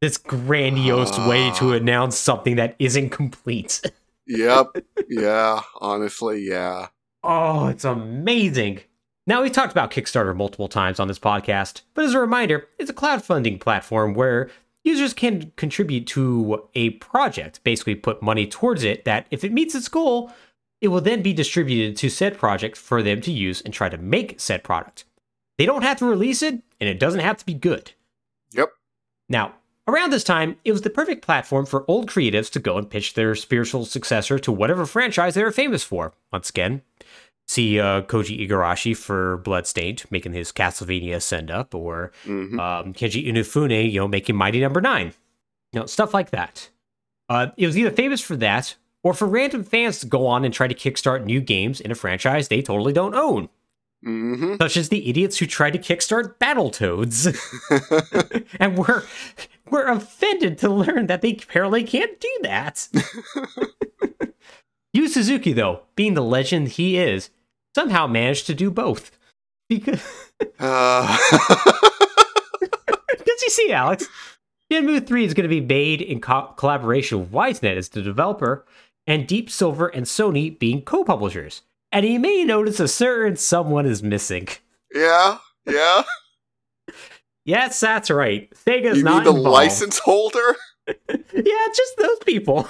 This grandiose way to Ah. announce something that isn't complete. Yep. Yeah. Honestly, yeah. Oh, it's amazing. Now, we've talked about Kickstarter multiple times on this podcast, but as a reminder, it's a crowdfunding platform where users can contribute to a project, basically put money towards it, that if it meets its goal, it will then be distributed to said project for them to use and try to make said product. They don't have to release it, and it doesn't have to be good. Yep. Now, around this time, it was the perfect platform for old creatives to go and pitch their spiritual successor to whatever franchise they were famous for. Once again, see uh, Koji Igarashi for Bloodstained making his Castlevania send up, or hmm um, Kenji Inafune, you know, making Mighty Number Nine, you know, stuff like that. Uh, it was either famous for that or for random fans to go on and try to kickstart new games in a franchise they totally don't own, hmm such as the idiots who tried to kickstart Battletoads. *laughs* And were were offended to learn that they apparently can't do that. *laughs* Yu Suzuki, though, being the legend he is, somehow managed to do both. Because uh, *laughs* Because you see, Alex, Shenmue 3 is going to be made in co- collaboration with YS Net as the developer, and Deep Silver and Sony being co publishers. And you may notice a certain someone is missing. yeah. Yeah. Yes, that's right. Sega's You not the involved. license holder? *laughs* Yeah, just those people.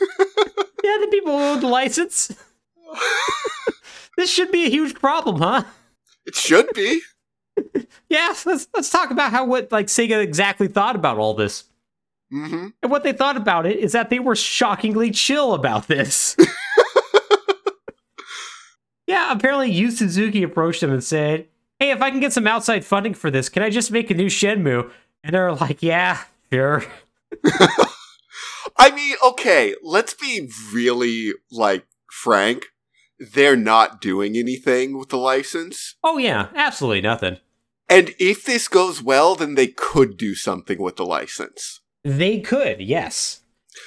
*laughs* yeah, the people who own the license. *laughs* This should be a huge problem, huh? It should be. *laughs* Yeah, let's let's talk about how what like Sega exactly thought about all this. hmm And what they thought about it is that they were shockingly chill about this. *laughs* yeah, apparently Yu Suzuki approached them and said, Hey, if I can get some outside funding for this, can I just make a new Shenmue? And they're like, Yeah, sure. I mean, okay, let's be really like frank. They're not doing anything with the license. Oh yeah, absolutely nothing. And if this goes well, then they could do something with the license. They could, yes.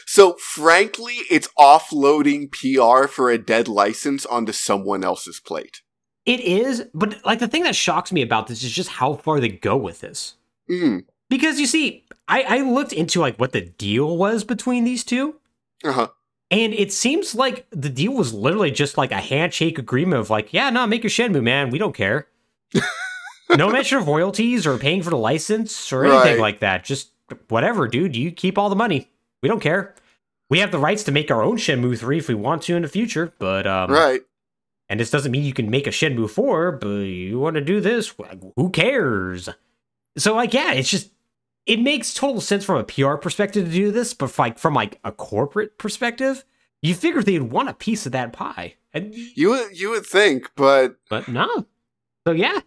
So, frankly, it's offloading PR for a dead license onto someone else's plate. It is, but like the thing that shocks me about this is just how far they go with this. Mm. Because you see, I, I looked into like what the deal was between these two, Uh huh. And it seems like the deal was literally just like a handshake agreement of like, yeah, no, make your Shenmue, man. We don't care. *laughs* no mention of royalties or paying for the license or anything Right. like that. Just whatever, dude. You keep all the money. We don't care. We have the rights to make our own Shenmue 3 if we want to in the future, but um, right. and this doesn't mean you can make a Shenmue 4, but you want to do this, who cares? So like yeah, it's just it makes total sense from a PR perspective to do this, but like from like a corporate perspective, you figure they'd want a piece of that pie. And You would you would think, but but no. So yeah.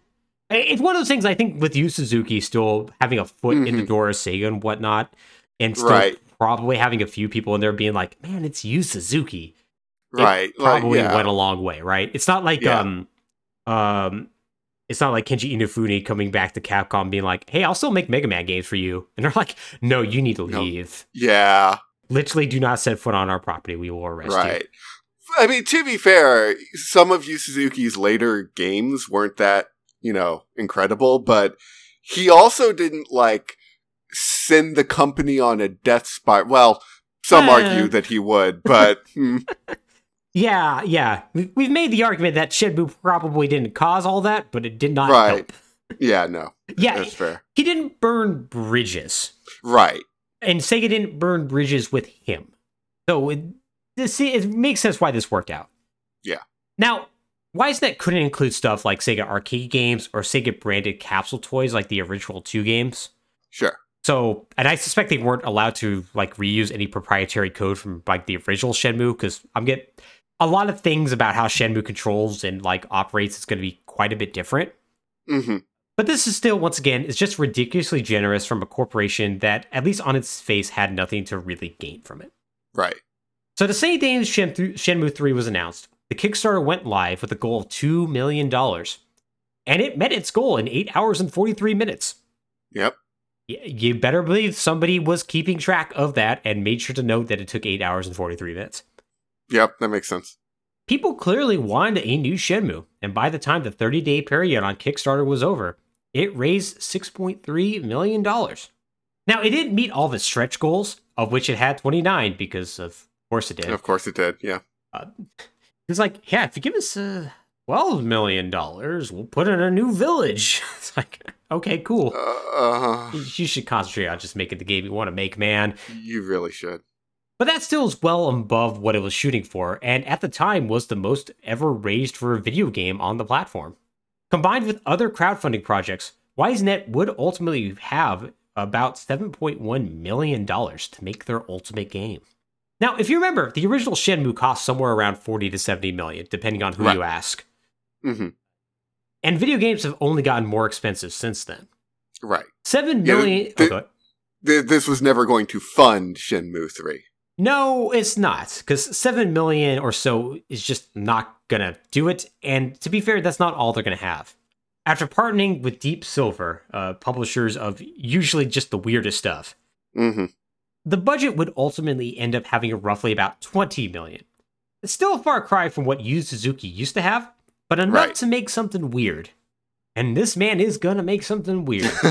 It's one of those things I think with Yu Suzuki still having a foot in the Mhm. door of Sega and whatnot, and still Right. probably having a few people in there being like, man, it's Yu Suzuki right, probably like, yeah. went a long way, right? It's not like Yeah. um um it's not like Kenji Inafune coming back to Capcom being like, "Hey, I'll still make Mega Man games for you." And they're like, "No, you need to No. leave. yeah, Literally do not set foot on our property. We will arrest you. right. I mean, to be fair, some of Yu Suzuki's later games weren't that you know incredible, but he also didn't like send the company on a death spiral. Well, some Eh. argue that he would, but *laughs* hmm, you." Yeah, yeah. We- We've made the argument that Shenmue probably didn't cause all that, but it did not Right. help. yeah, no, Yeah, that's fair. he didn't burn bridges. Right. and Sega didn't burn bridges with him. So it, this it makes sense why this worked out. Yeah. Now, YS Net couldn't include stuff like Sega arcade games or Sega branded capsule toys like the original two games. Sure. So, and I suspect they weren't allowed to like reuse any proprietary code from like the original Shenmue because I'm getting a lot of things about how Shenmue controls and like operates is going to be quite a bit different. hmm But this is still, once again, is just ridiculously generous from a corporation that, at least on its face, had nothing to really gain from it. Right. So the same day Shen- Shenmue 3 was announced, the Kickstarter went live with a goal of $2 million. And it met its goal in 8 hours and 43 minutes. Yep. You better believe somebody was keeping track of that and made sure to note that it took 8 hours and 43 minutes. Yep. That makes sense. People clearly wanted a new Shenmue, and by the time the 30 day period on Kickstarter was over, it raised $6.3 million. Now, it didn't meet all of its stretch goals, of which it had 29, because of course it did. Of course it did. Yeah. It's like, yeah, if you give us uh, $12 million, we'll put in a new village. *laughs* It's like, okay, cool. Uh, You should concentrate on just making the game you want to make, man. you really should. But that still is well above what it was shooting for, and at the time was the most ever raised for a video game on the platform. Combined with other crowdfunding projects, YS Net would ultimately have about $7.1 million to make their ultimate game. Now, if you remember, the original Shenmue cost somewhere around 40 to 70 million, depending on who Right. you ask. hmm And video games have only gotten more expensive since then. Right. Seven million. Yeah, the- oh. Th- this was never going to fund Shenmue 3. No, it's not, because seven million or so is just not gonna do it. And to be fair, that's not all they're gonna have. After partnering with Deep Silver, uh, publishers of usually just the weirdest stuff, hmm the budget would ultimately end up having roughly about 20 million. It's still a far cry from what Yu Suzuki used to have, but enough Right. to make something weird. And this man is gonna make something weird. *laughs*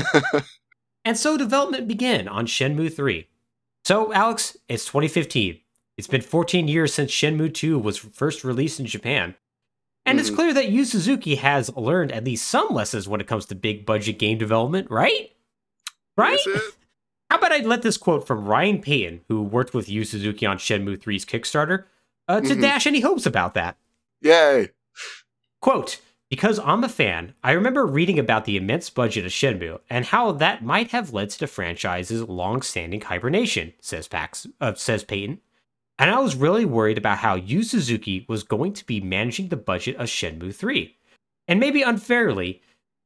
And so development began on Shenmue 3. So, Alex, it's 2015. It's been 14 years since Shenmue 2 was first released in Japan. And it's Mhm. clear that Yu Suzuki has learned at least some lessons when it comes to big budget game development, right? Right? How about I let this quote from Ryan Payton, who worked with Yu Suzuki on Shenmue 3's Kickstarter, uh, to Mhm. dash any hopes about that. Yay. Quote, because I'm a fan, I remember reading about the immense budget of Shenmue and how that might have led to the franchise's long-standing hibernation, says Pax, uh, says Payton. And I was really worried about how Yu Suzuki was going to be managing the budget of Shenmue 3. And maybe unfairly,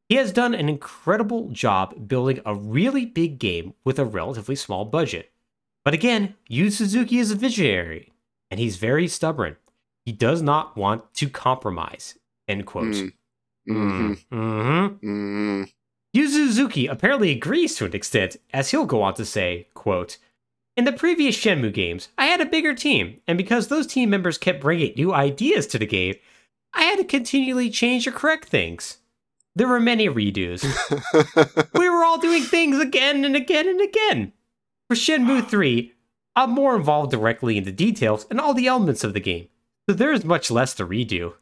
he has done an incredible job building a really big game with a relatively small budget. But again, Yu Suzuki is a visionary, and he's very stubborn. He does not want to compromise. End quote. Mm. hmm Mm-hmm. mm Yu Suzuki apparently agrees to an extent, as he'll go on to say, quote, In the previous Shenmue games, I had a bigger team, and because those team members kept bringing new ideas to the game, I had to continually change or correct things. There were many redos. *laughs* we were all doing things again and again and again. For Shenmue 3, I'm more involved directly in the details and all the elements of the game, so there is much less to redo.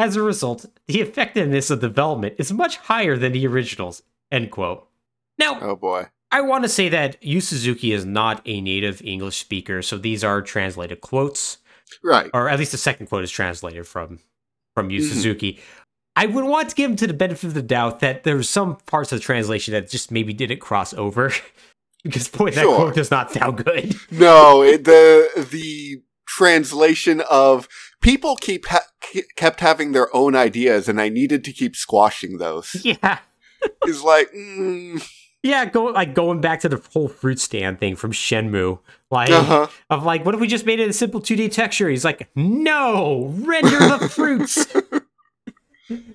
As a result, the effectiveness of development is much higher than the originals. End quote. Now, oh boy. I want to say that Yu Suzuki is not a native English speaker, so these are translated quotes, Right. or at least the second quote is translated from from Yu Mhm. Suzuki. I would want to give him to the benefit of the doubt that there's some parts of the translation that just maybe didn't cross over. *laughs* because boy, that Sure. quote does not sound good. No, it, the the translation of people keep ha- kept having their own ideas, and I needed to keep squashing those. *laughs* yeah. Is like, mm, Yeah, go like going back to the whole fruit stand thing from Shenmue. Like uh-huh. of like, what if we just made it a simple 2D texture? He's like, no, render the *laughs* fruits.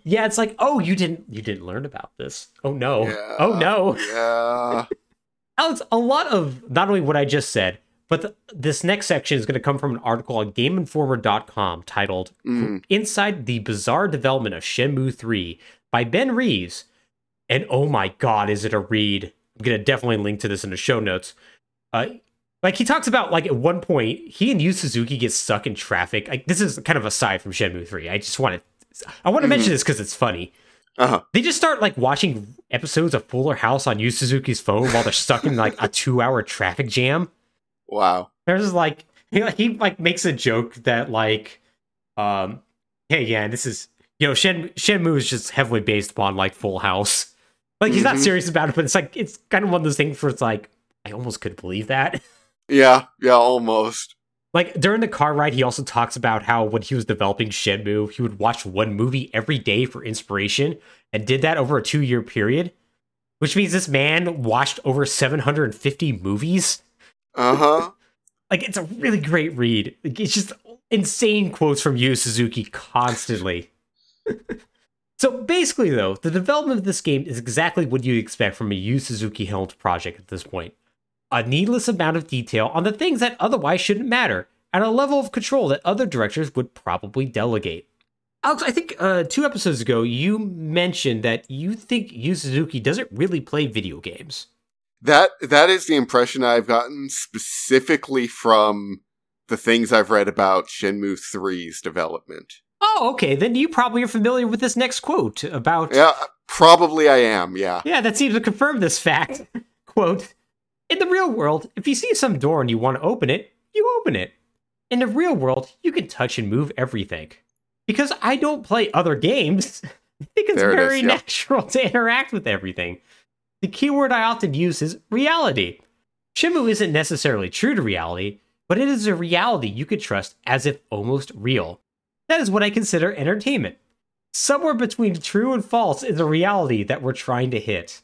yeah, it's like, oh, you didn't you didn't learn about this. Oh no. Yeah. Oh no. Yeah. *laughs* Alex, a lot of not only what I just said, but the, this next section is going to come from an article on GameInformer.com titled Mm. Inside the Bizarre Development of Shenmue 3 by Ben Reeves. And oh my god, is it a read? I'm going to definitely link to this in the show notes. Uh, like he talks about like at one point he and Yu Suzuki get stuck in traffic. Like this is kind of aside from Shenmue 3. I just want to I want to mention this because it's funny. Uh-huh. They just start like watching episodes of Fuller House on Yu Suzuki's phone while they're stuck in like a two hour traffic jam. Wow. There's like *laughs* he, he like makes a joke that like um hey, yeah, this is you know, Shen Shenmue is just heavily based upon like Full House. Like he's not Mhm. serious about it, but it's like it's kind of one of those things where it's like I almost could believe that. *laughs* Yeah, yeah, almost. Like during the car ride, he also talks about how when he was developing Shenmue, he would watch one movie every day for inspiration and did that over a two year period, which means this man watched over 750 movies. Uh huh. Like it's a really great read. Like, it's just insane quotes from Yu Suzuki constantly. *laughs* so basically, though, the development of this game is exactly what you'd expect from a Yu Suzuki helmed project at this point. A needless amount of detail on the things that otherwise shouldn't matter, and a level of control that other directors would probably delegate. Alex, I think uh, two episodes ago you mentioned that you think Yu Suzuki doesn't really play video games. That that is the impression I've gotten specifically from the things I've read about Shenmue 3's development. Oh, okay. Then you probably are familiar with this next quote about. Yeah, probably I am. Yeah. Yeah, that seems to confirm this fact. *laughs* Quote In the real world, if you see some door and you want to open it, you open it. In the real world, you can touch and move everything. Because I don't play other games, I think it's There it is, very natural to interact with everything. The keyword I often use is reality. Shenmue isn't necessarily true to reality, but it is a reality you could trust as if almost real. That is what I consider entertainment. Somewhere between true and false is a reality that we're trying to hit.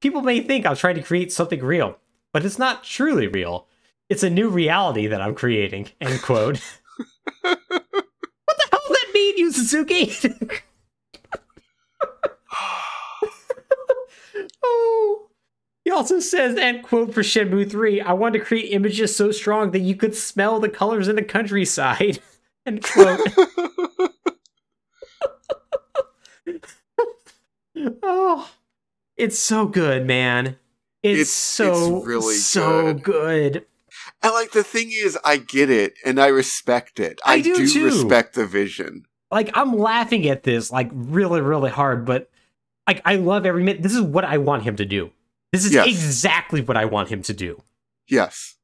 People may think I'm trying to create something real, but it's not truly real. It's a new reality that I'm creating. End quote. *laughs* what the hell does that mean, Yu Suzuki? *laughs* oh. He also says, end quote for Shenmue 3, I want to create images so strong that you could smell the colors in the countryside. *laughs* End quote. *laughs* oh, it's so good, man. It's, It's- so it's really so good. good. And like the thing is, I get it and I respect it. I do too. respect the vision. Like I'm laughing at this like really really hard, but like I love every minute. This is what I want him to do. This is Yes. exactly what I want him to do. Yes.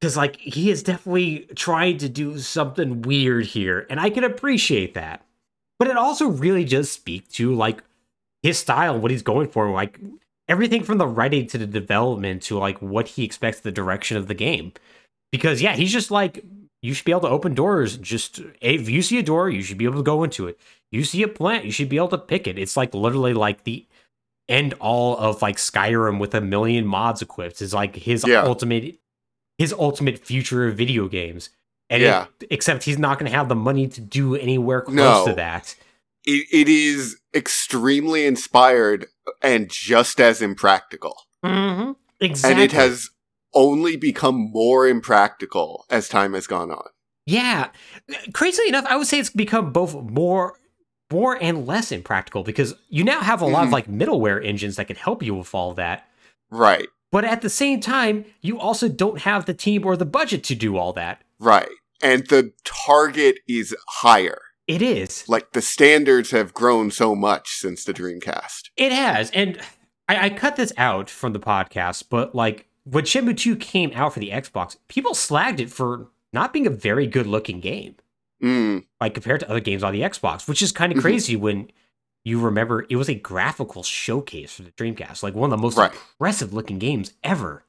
Because like he is definitely trying to do something weird here, and I can appreciate that. But it also really does speak to like his style, what he's going for, like everything from the writing to the development to like what he expects the direction of the game. Because yeah, he's just like you should be able to open doors. Just if you see a door, you should be able to go into it. You see a plant, you should be able to pick it. It's like literally like the end all of like Skyrim with a million mods equipped. Is like his Yeah. ultimate his ultimate future of video games. And it- Yeah. except he's not going to have the money to do anywhere close No. to that. It, it is extremely inspired and just as impractical. Mm-hmm. Exactly. And it has only become more impractical as time has gone on. Yeah. Crazily enough, I would say it's become both more more and less impractical because you now have a lot of Mhm. like middleware engines that can help you with all that. Right. But at the same time, you also don't have the team or the budget to do all that. Right. And the target is higher. It is. Like the standards have grown so much since the Dreamcast. It has. And I, I cut this out from the podcast, but like when Shenmue 2 came out for the Xbox, people slagged it for not being a very good looking game. Mm. like compared to other games on the Xbox, which is kind of Mhm. crazy when you remember it was a graphical showcase for the Dreamcast, like one of the most Right. impressive looking games ever.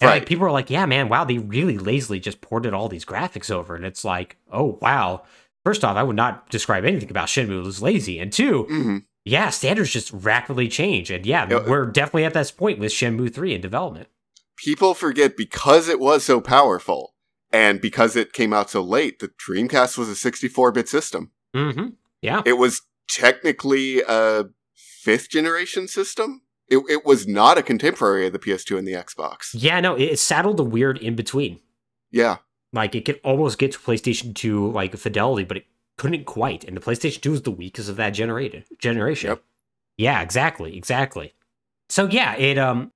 And like Right. people are like, yeah, man, wow, they really lazily just ported all these graphics over. And it's like, oh wow. First off, I would not describe anything about Shenmue as lazy. And two, hmm yeah, standards just rapidly change. And yeah, Yeah. we're definitely at this point with Shenmue 3 in development. People forget because it was so powerful and because it came out so late, the Dreamcast was a 64 bit system. Mm-hmm. Yeah. It was technically a fifth generation system. It, it was not a contemporary of the PS2 and the Xbox. Yeah, no, it, it saddled a weird in between. Yeah. like it could almost get to PlayStation 2 like fidelity, but it couldn't quite. And the PlayStation 2 was the weakest of that generated generation. Yep. Yeah, exactly, exactly. So yeah, it um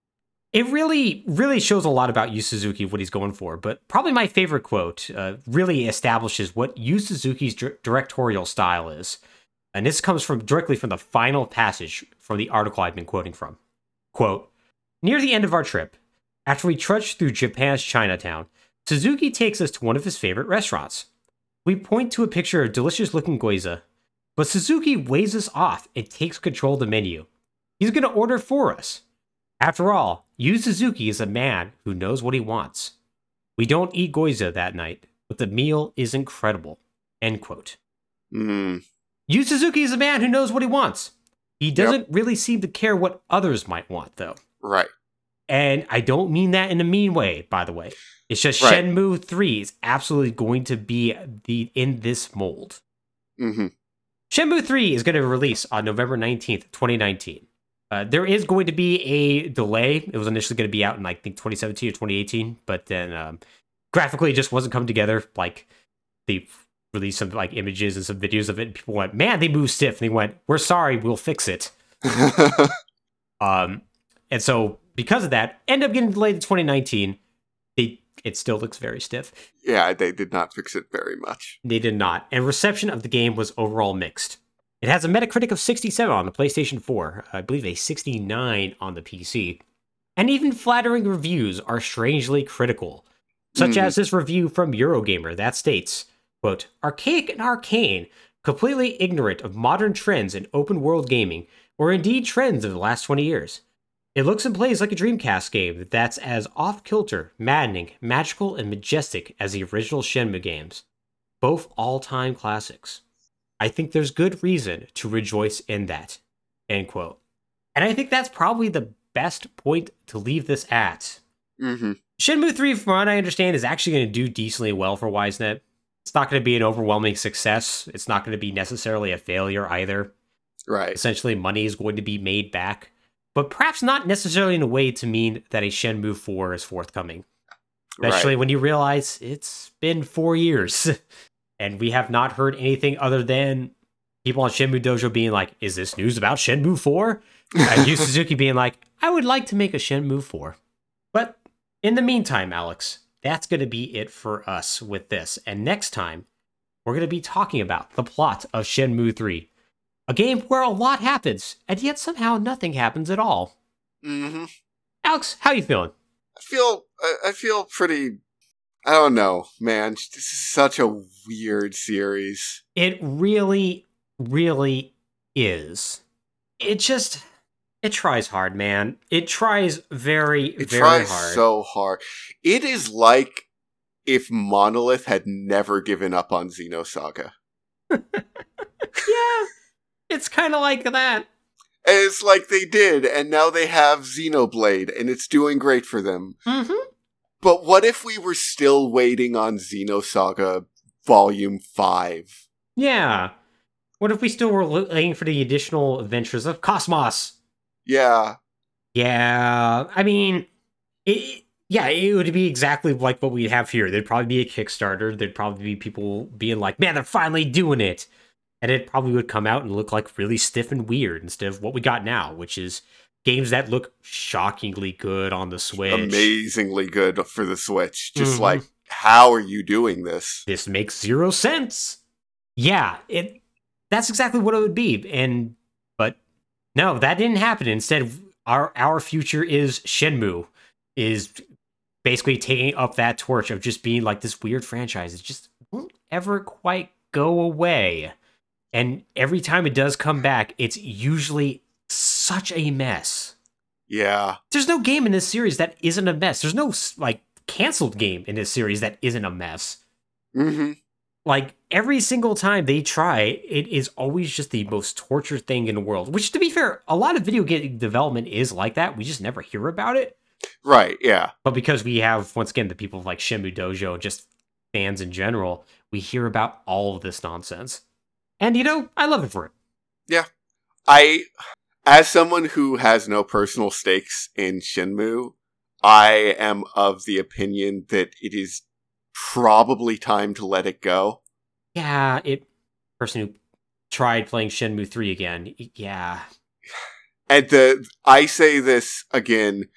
it really really shows a lot about Yu Suzuki what he's going for. But probably my favorite quote uh, really establishes what Yu Suzuki's dir- directorial style is. And this comes from directly from the final passage from the article I've been quoting from. Quote, Near the end of our trip, after we trudged through Japan's Chinatown, Suzuki takes us to one of his favorite restaurants. We point to a picture of delicious looking gyoza. But Suzuki waves us off and takes control of the menu. He's going to order for us. After all, Yu Suzuki is a man who knows what he wants. We don't eat gyoza that night, but the meal is incredible. End quote. Mm, Yu Suzuki is a man who knows what he wants. He doesn't really seem to care what others might want, though. right. And I don't mean that in a mean way, by the way. It's just Right. Shenmue 3 is absolutely going to be the in this mold. hmm Shenmue 3 is going to release on November 19th, 2019. Uh, there is going to be a delay. It was initially going to be out in, I think, 2017 or 2018, but then um, graphically it just wasn't coming together. Like, they released some, like, images and some videos of it, and people went, man, they moved stiff. And they went, we're sorry, we'll fix it. *laughs* Um, and so because of that, end up getting delayed to 2019. They, it still looks very stiff. yeah, they did not fix it very much. They did not. And reception of the game was overall mixed. It has a Metacritic of 67 on the PlayStation 4, I believe a 69 on the PC. And even flattering reviews are strangely critical, such Mhm. as this review from Eurogamer that states, quote, archaic and arcane, completely ignorant of modern trends in open world gaming, or indeed trends of the last 20 years. It looks and plays like a Dreamcast game that's as off kilter, maddening, magical, and majestic as the original Shenmue games. Both all time classics. I think there's good reason to rejoice in that. End quote. And I think that's probably the best point to leave this at. hmm Shenmue 3, from what I understand, is actually going to do decently well for YS Net. It's not going to be an overwhelming success. It's not going to be necessarily a failure either. Right. Essentially, money is going to be made back, but perhaps not necessarily in a way to mean that a Shenmue 4 is forthcoming. Especially right. when you realize it's been four years *laughs* and we have not heard anything other than people on Shenmue Dojo being like, Is this news about Shenmue 4? And Yu *laughs* Suzuki being like, I would like to make a Shenmue 4. But in the meantime, Alex, that's going to be it for us with this. And next time, we're going to be talking about the plot of Shenmue 3, a game where a lot happens, and yet somehow nothing happens at all. hmm Alex, how you feeling? I feel I feel pretty. I don't know, man. This is such a weird series. It really, really is. It just, it tries hard, man. It tries very, It very tries hard. so hard. It is like if Monolith had never given up on Xenosaga. *laughs* yeah, it's kind of like that. And it's like they did, and now they have Xenoblade, and it's doing great for them. Mm-hmm. But what if we were still waiting on Xenosaga Volume 5? Yeah. What if we still were waiting for the additional adventures of Cosmos? Yeah. Yeah, I mean, it, yeah, it would be exactly like what we have here. There'd probably be a Kickstarter. There'd probably be people being like, "Man, they're finally doing it," and it probably would come out and look like really stiff and weird instead of what we got now, which is games that look shockingly good on the Switch. Amazingly good for the Switch. Just Mhm. like, how are you doing this? This makes zero sense. Yeah, it. That's exactly what it would be, and but no, that didn't happen. Instead, our our future is Shenmue, is basically taking up that torch of just being like this weird franchise. It just won't ever quite go away, and every time it does come back, it's usually such a mess. Yeah. There's no game in this series that isn't a mess. There's no like canceled game in this series that isn't a mess hmm like every single time they try, it is always just the most tortured thing in the world. Which, to be fair, a lot of video game development is like that. We just never hear about it. Right, yeah. But because we have, once again, the people like Shenmue Dojo, just fans in general, we hear about all of this nonsense. And you know, I love it for it. Yeah. I, as someone who has no personal stakes in Shenmue, I am of the opinion that it is probably time to let it go. Yeah, it. Person who tried playing Shenmue 3 again, yeah. And the I say this again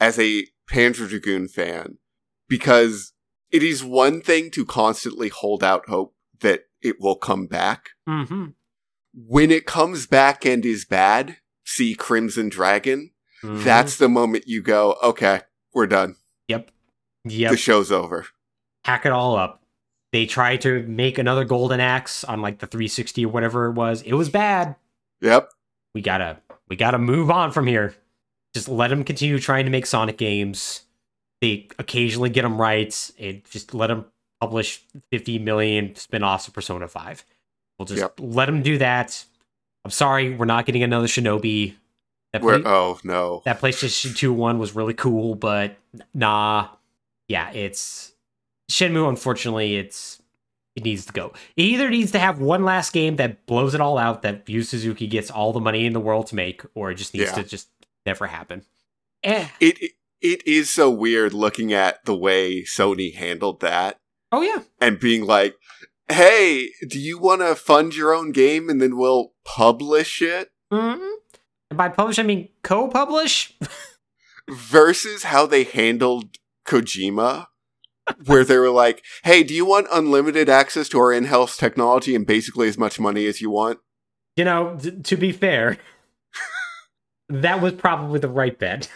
as a Panzer Dragoon fan because it is one thing to constantly hold out hope that it will come back. Mm-hmm. When it comes back and is bad, see Crimson Dragon, mm-hmm. that's the moment you go, okay, we're done. Yep. Yep. The show's over. Hack it all up. They tried to make another Golden Axe on like the 360 or whatever it was. It was bad. Yep. We gotta we gotta move on from here. Just let them continue trying to make Sonic games. They occasionally get them right. And just let them publish 50 million spin-offs of Persona 5. We'll just Yep. let them do that. I'm sorry, we're not getting another Shinobi. That Where, play- oh no. that PlayStation 2 one was really cool, but nah. Yeah, it's Shenmue, unfortunately, it's it needs to go. It either needs to have one last game that blows it all out, that Yu Suzuki gets all the money in the world to make, or it just needs Yeah. to just never happen. Eh. It, it it is so weird looking at the way Sony handled that Oh yeah. and being like, "Hey, do you want to fund your own game and then we'll publish it?" hmm And by publish, I mean co-publish. Versus how they handled Kojima, where they were like, "Hey, do you want unlimited access to our in-house technology and basically as much money as you want?" You know, t- to be fair, *laughs* that was probably the right bet.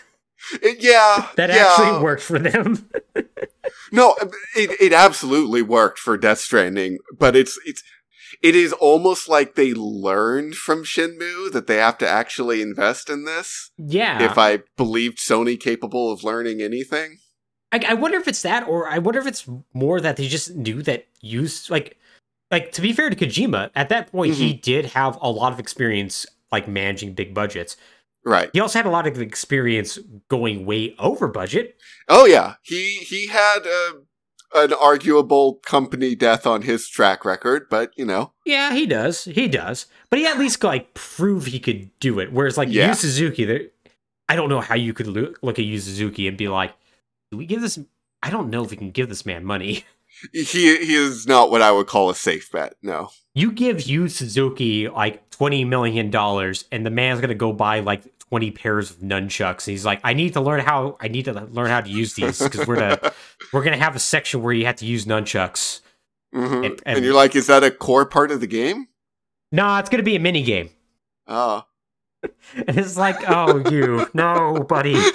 Yeah, That yeah. actually worked for them. *laughs* No, it it absolutely worked for Death Stranding, but it's it's it is almost like they learned from Shenmue that they have to actually invest in this. yeah. If I believed Sony capable of learning anything, I, I wonder if it's that, or I wonder if it's more that they just knew that use like, like to be fair to Kojima, at that point he mm-hmm. did have a lot of experience like managing big budgets. Right? He also had a lot of experience going way over budget. Oh yeah, he he had a, an arguable company death on his track record, but you know, Yeah, he does. He does. But he at least like prove he could do it. Whereas like Yeah. Yu Suzuki, there, I don't know how you could loo- look at Yu Suzuki and be like, "Do we give this? I don't know if we can give this man money." *laughs* he he is not what I would call a safe bet. No, You give Yu Suzuki like twenty million dollars, and the man's gonna go buy like twenty pairs of nunchucks. And he's like, "I need to learn how. I need to learn how to use these because we're gonna *laughs* we're gonna have a section where you have to use nunchucks." Mhm. And- and, and- you're like, is that a core part of the game? Nah, it's gonna be a mini game, Oh, *laughs* and it's like, "Oh, you no, buddy." *laughs*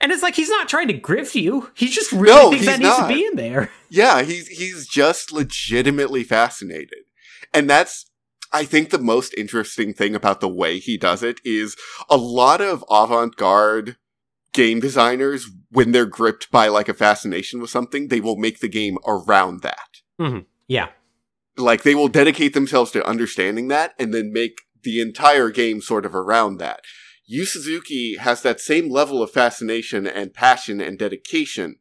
And it's like he's not trying to grift you. He just really No, thinks that needs not. to be in there. Yeah, he's he's just legitimately fascinated. And that's I think the most interesting thing about the way he does it is a lot of avant-garde game designers when they're gripped by like a fascination with something, they will make the game around that. Mm-hmm. Yeah, Like they will dedicate themselves to understanding that and then make the entire game sort of around that. Yu Suzuki has that same level of fascination and passion and dedication,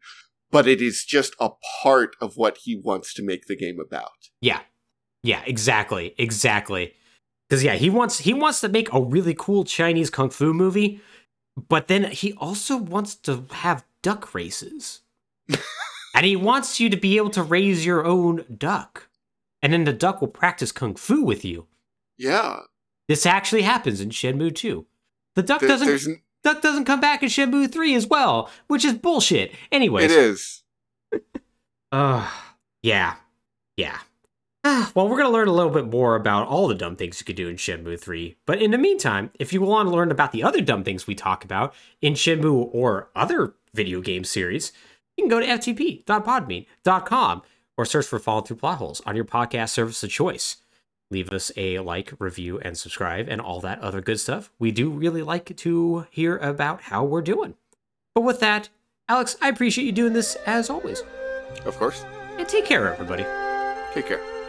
but it is just a part of what he wants to make the game about. Yeah. Yeah, exactly. Exactly. Cuz yeah, he wants he wants to make a really cool Chinese kung fu movie, but then he also wants to have duck races. *laughs* and he wants you to be able to raise your own duck. And then the duck will practice kung fu with you. Yeah. This actually happens in Shenmue 2. The duck There- doesn't n- duck doesn't come back in Shenmue 3 as well, which is bullshit. Anyways, it is. Uh, yeah. Yeah. Ah, *sighs* well, we're going to learn a little bit more about all the dumb things you could do in Shenmue 3. But in the meantime, if you want to learn about the other dumb things we talk about in Shenmue or other video game series, you can go to ftp.podbean.com or search for Fallin' Thru Plotholes on your podcast service of choice. Leave us a like, review, and subscribe, and all that other good stuff. We do really like to hear about how we're doing. But with that, Alex, I appreciate you doing this as always. Of course. And take care, everybody. Take care.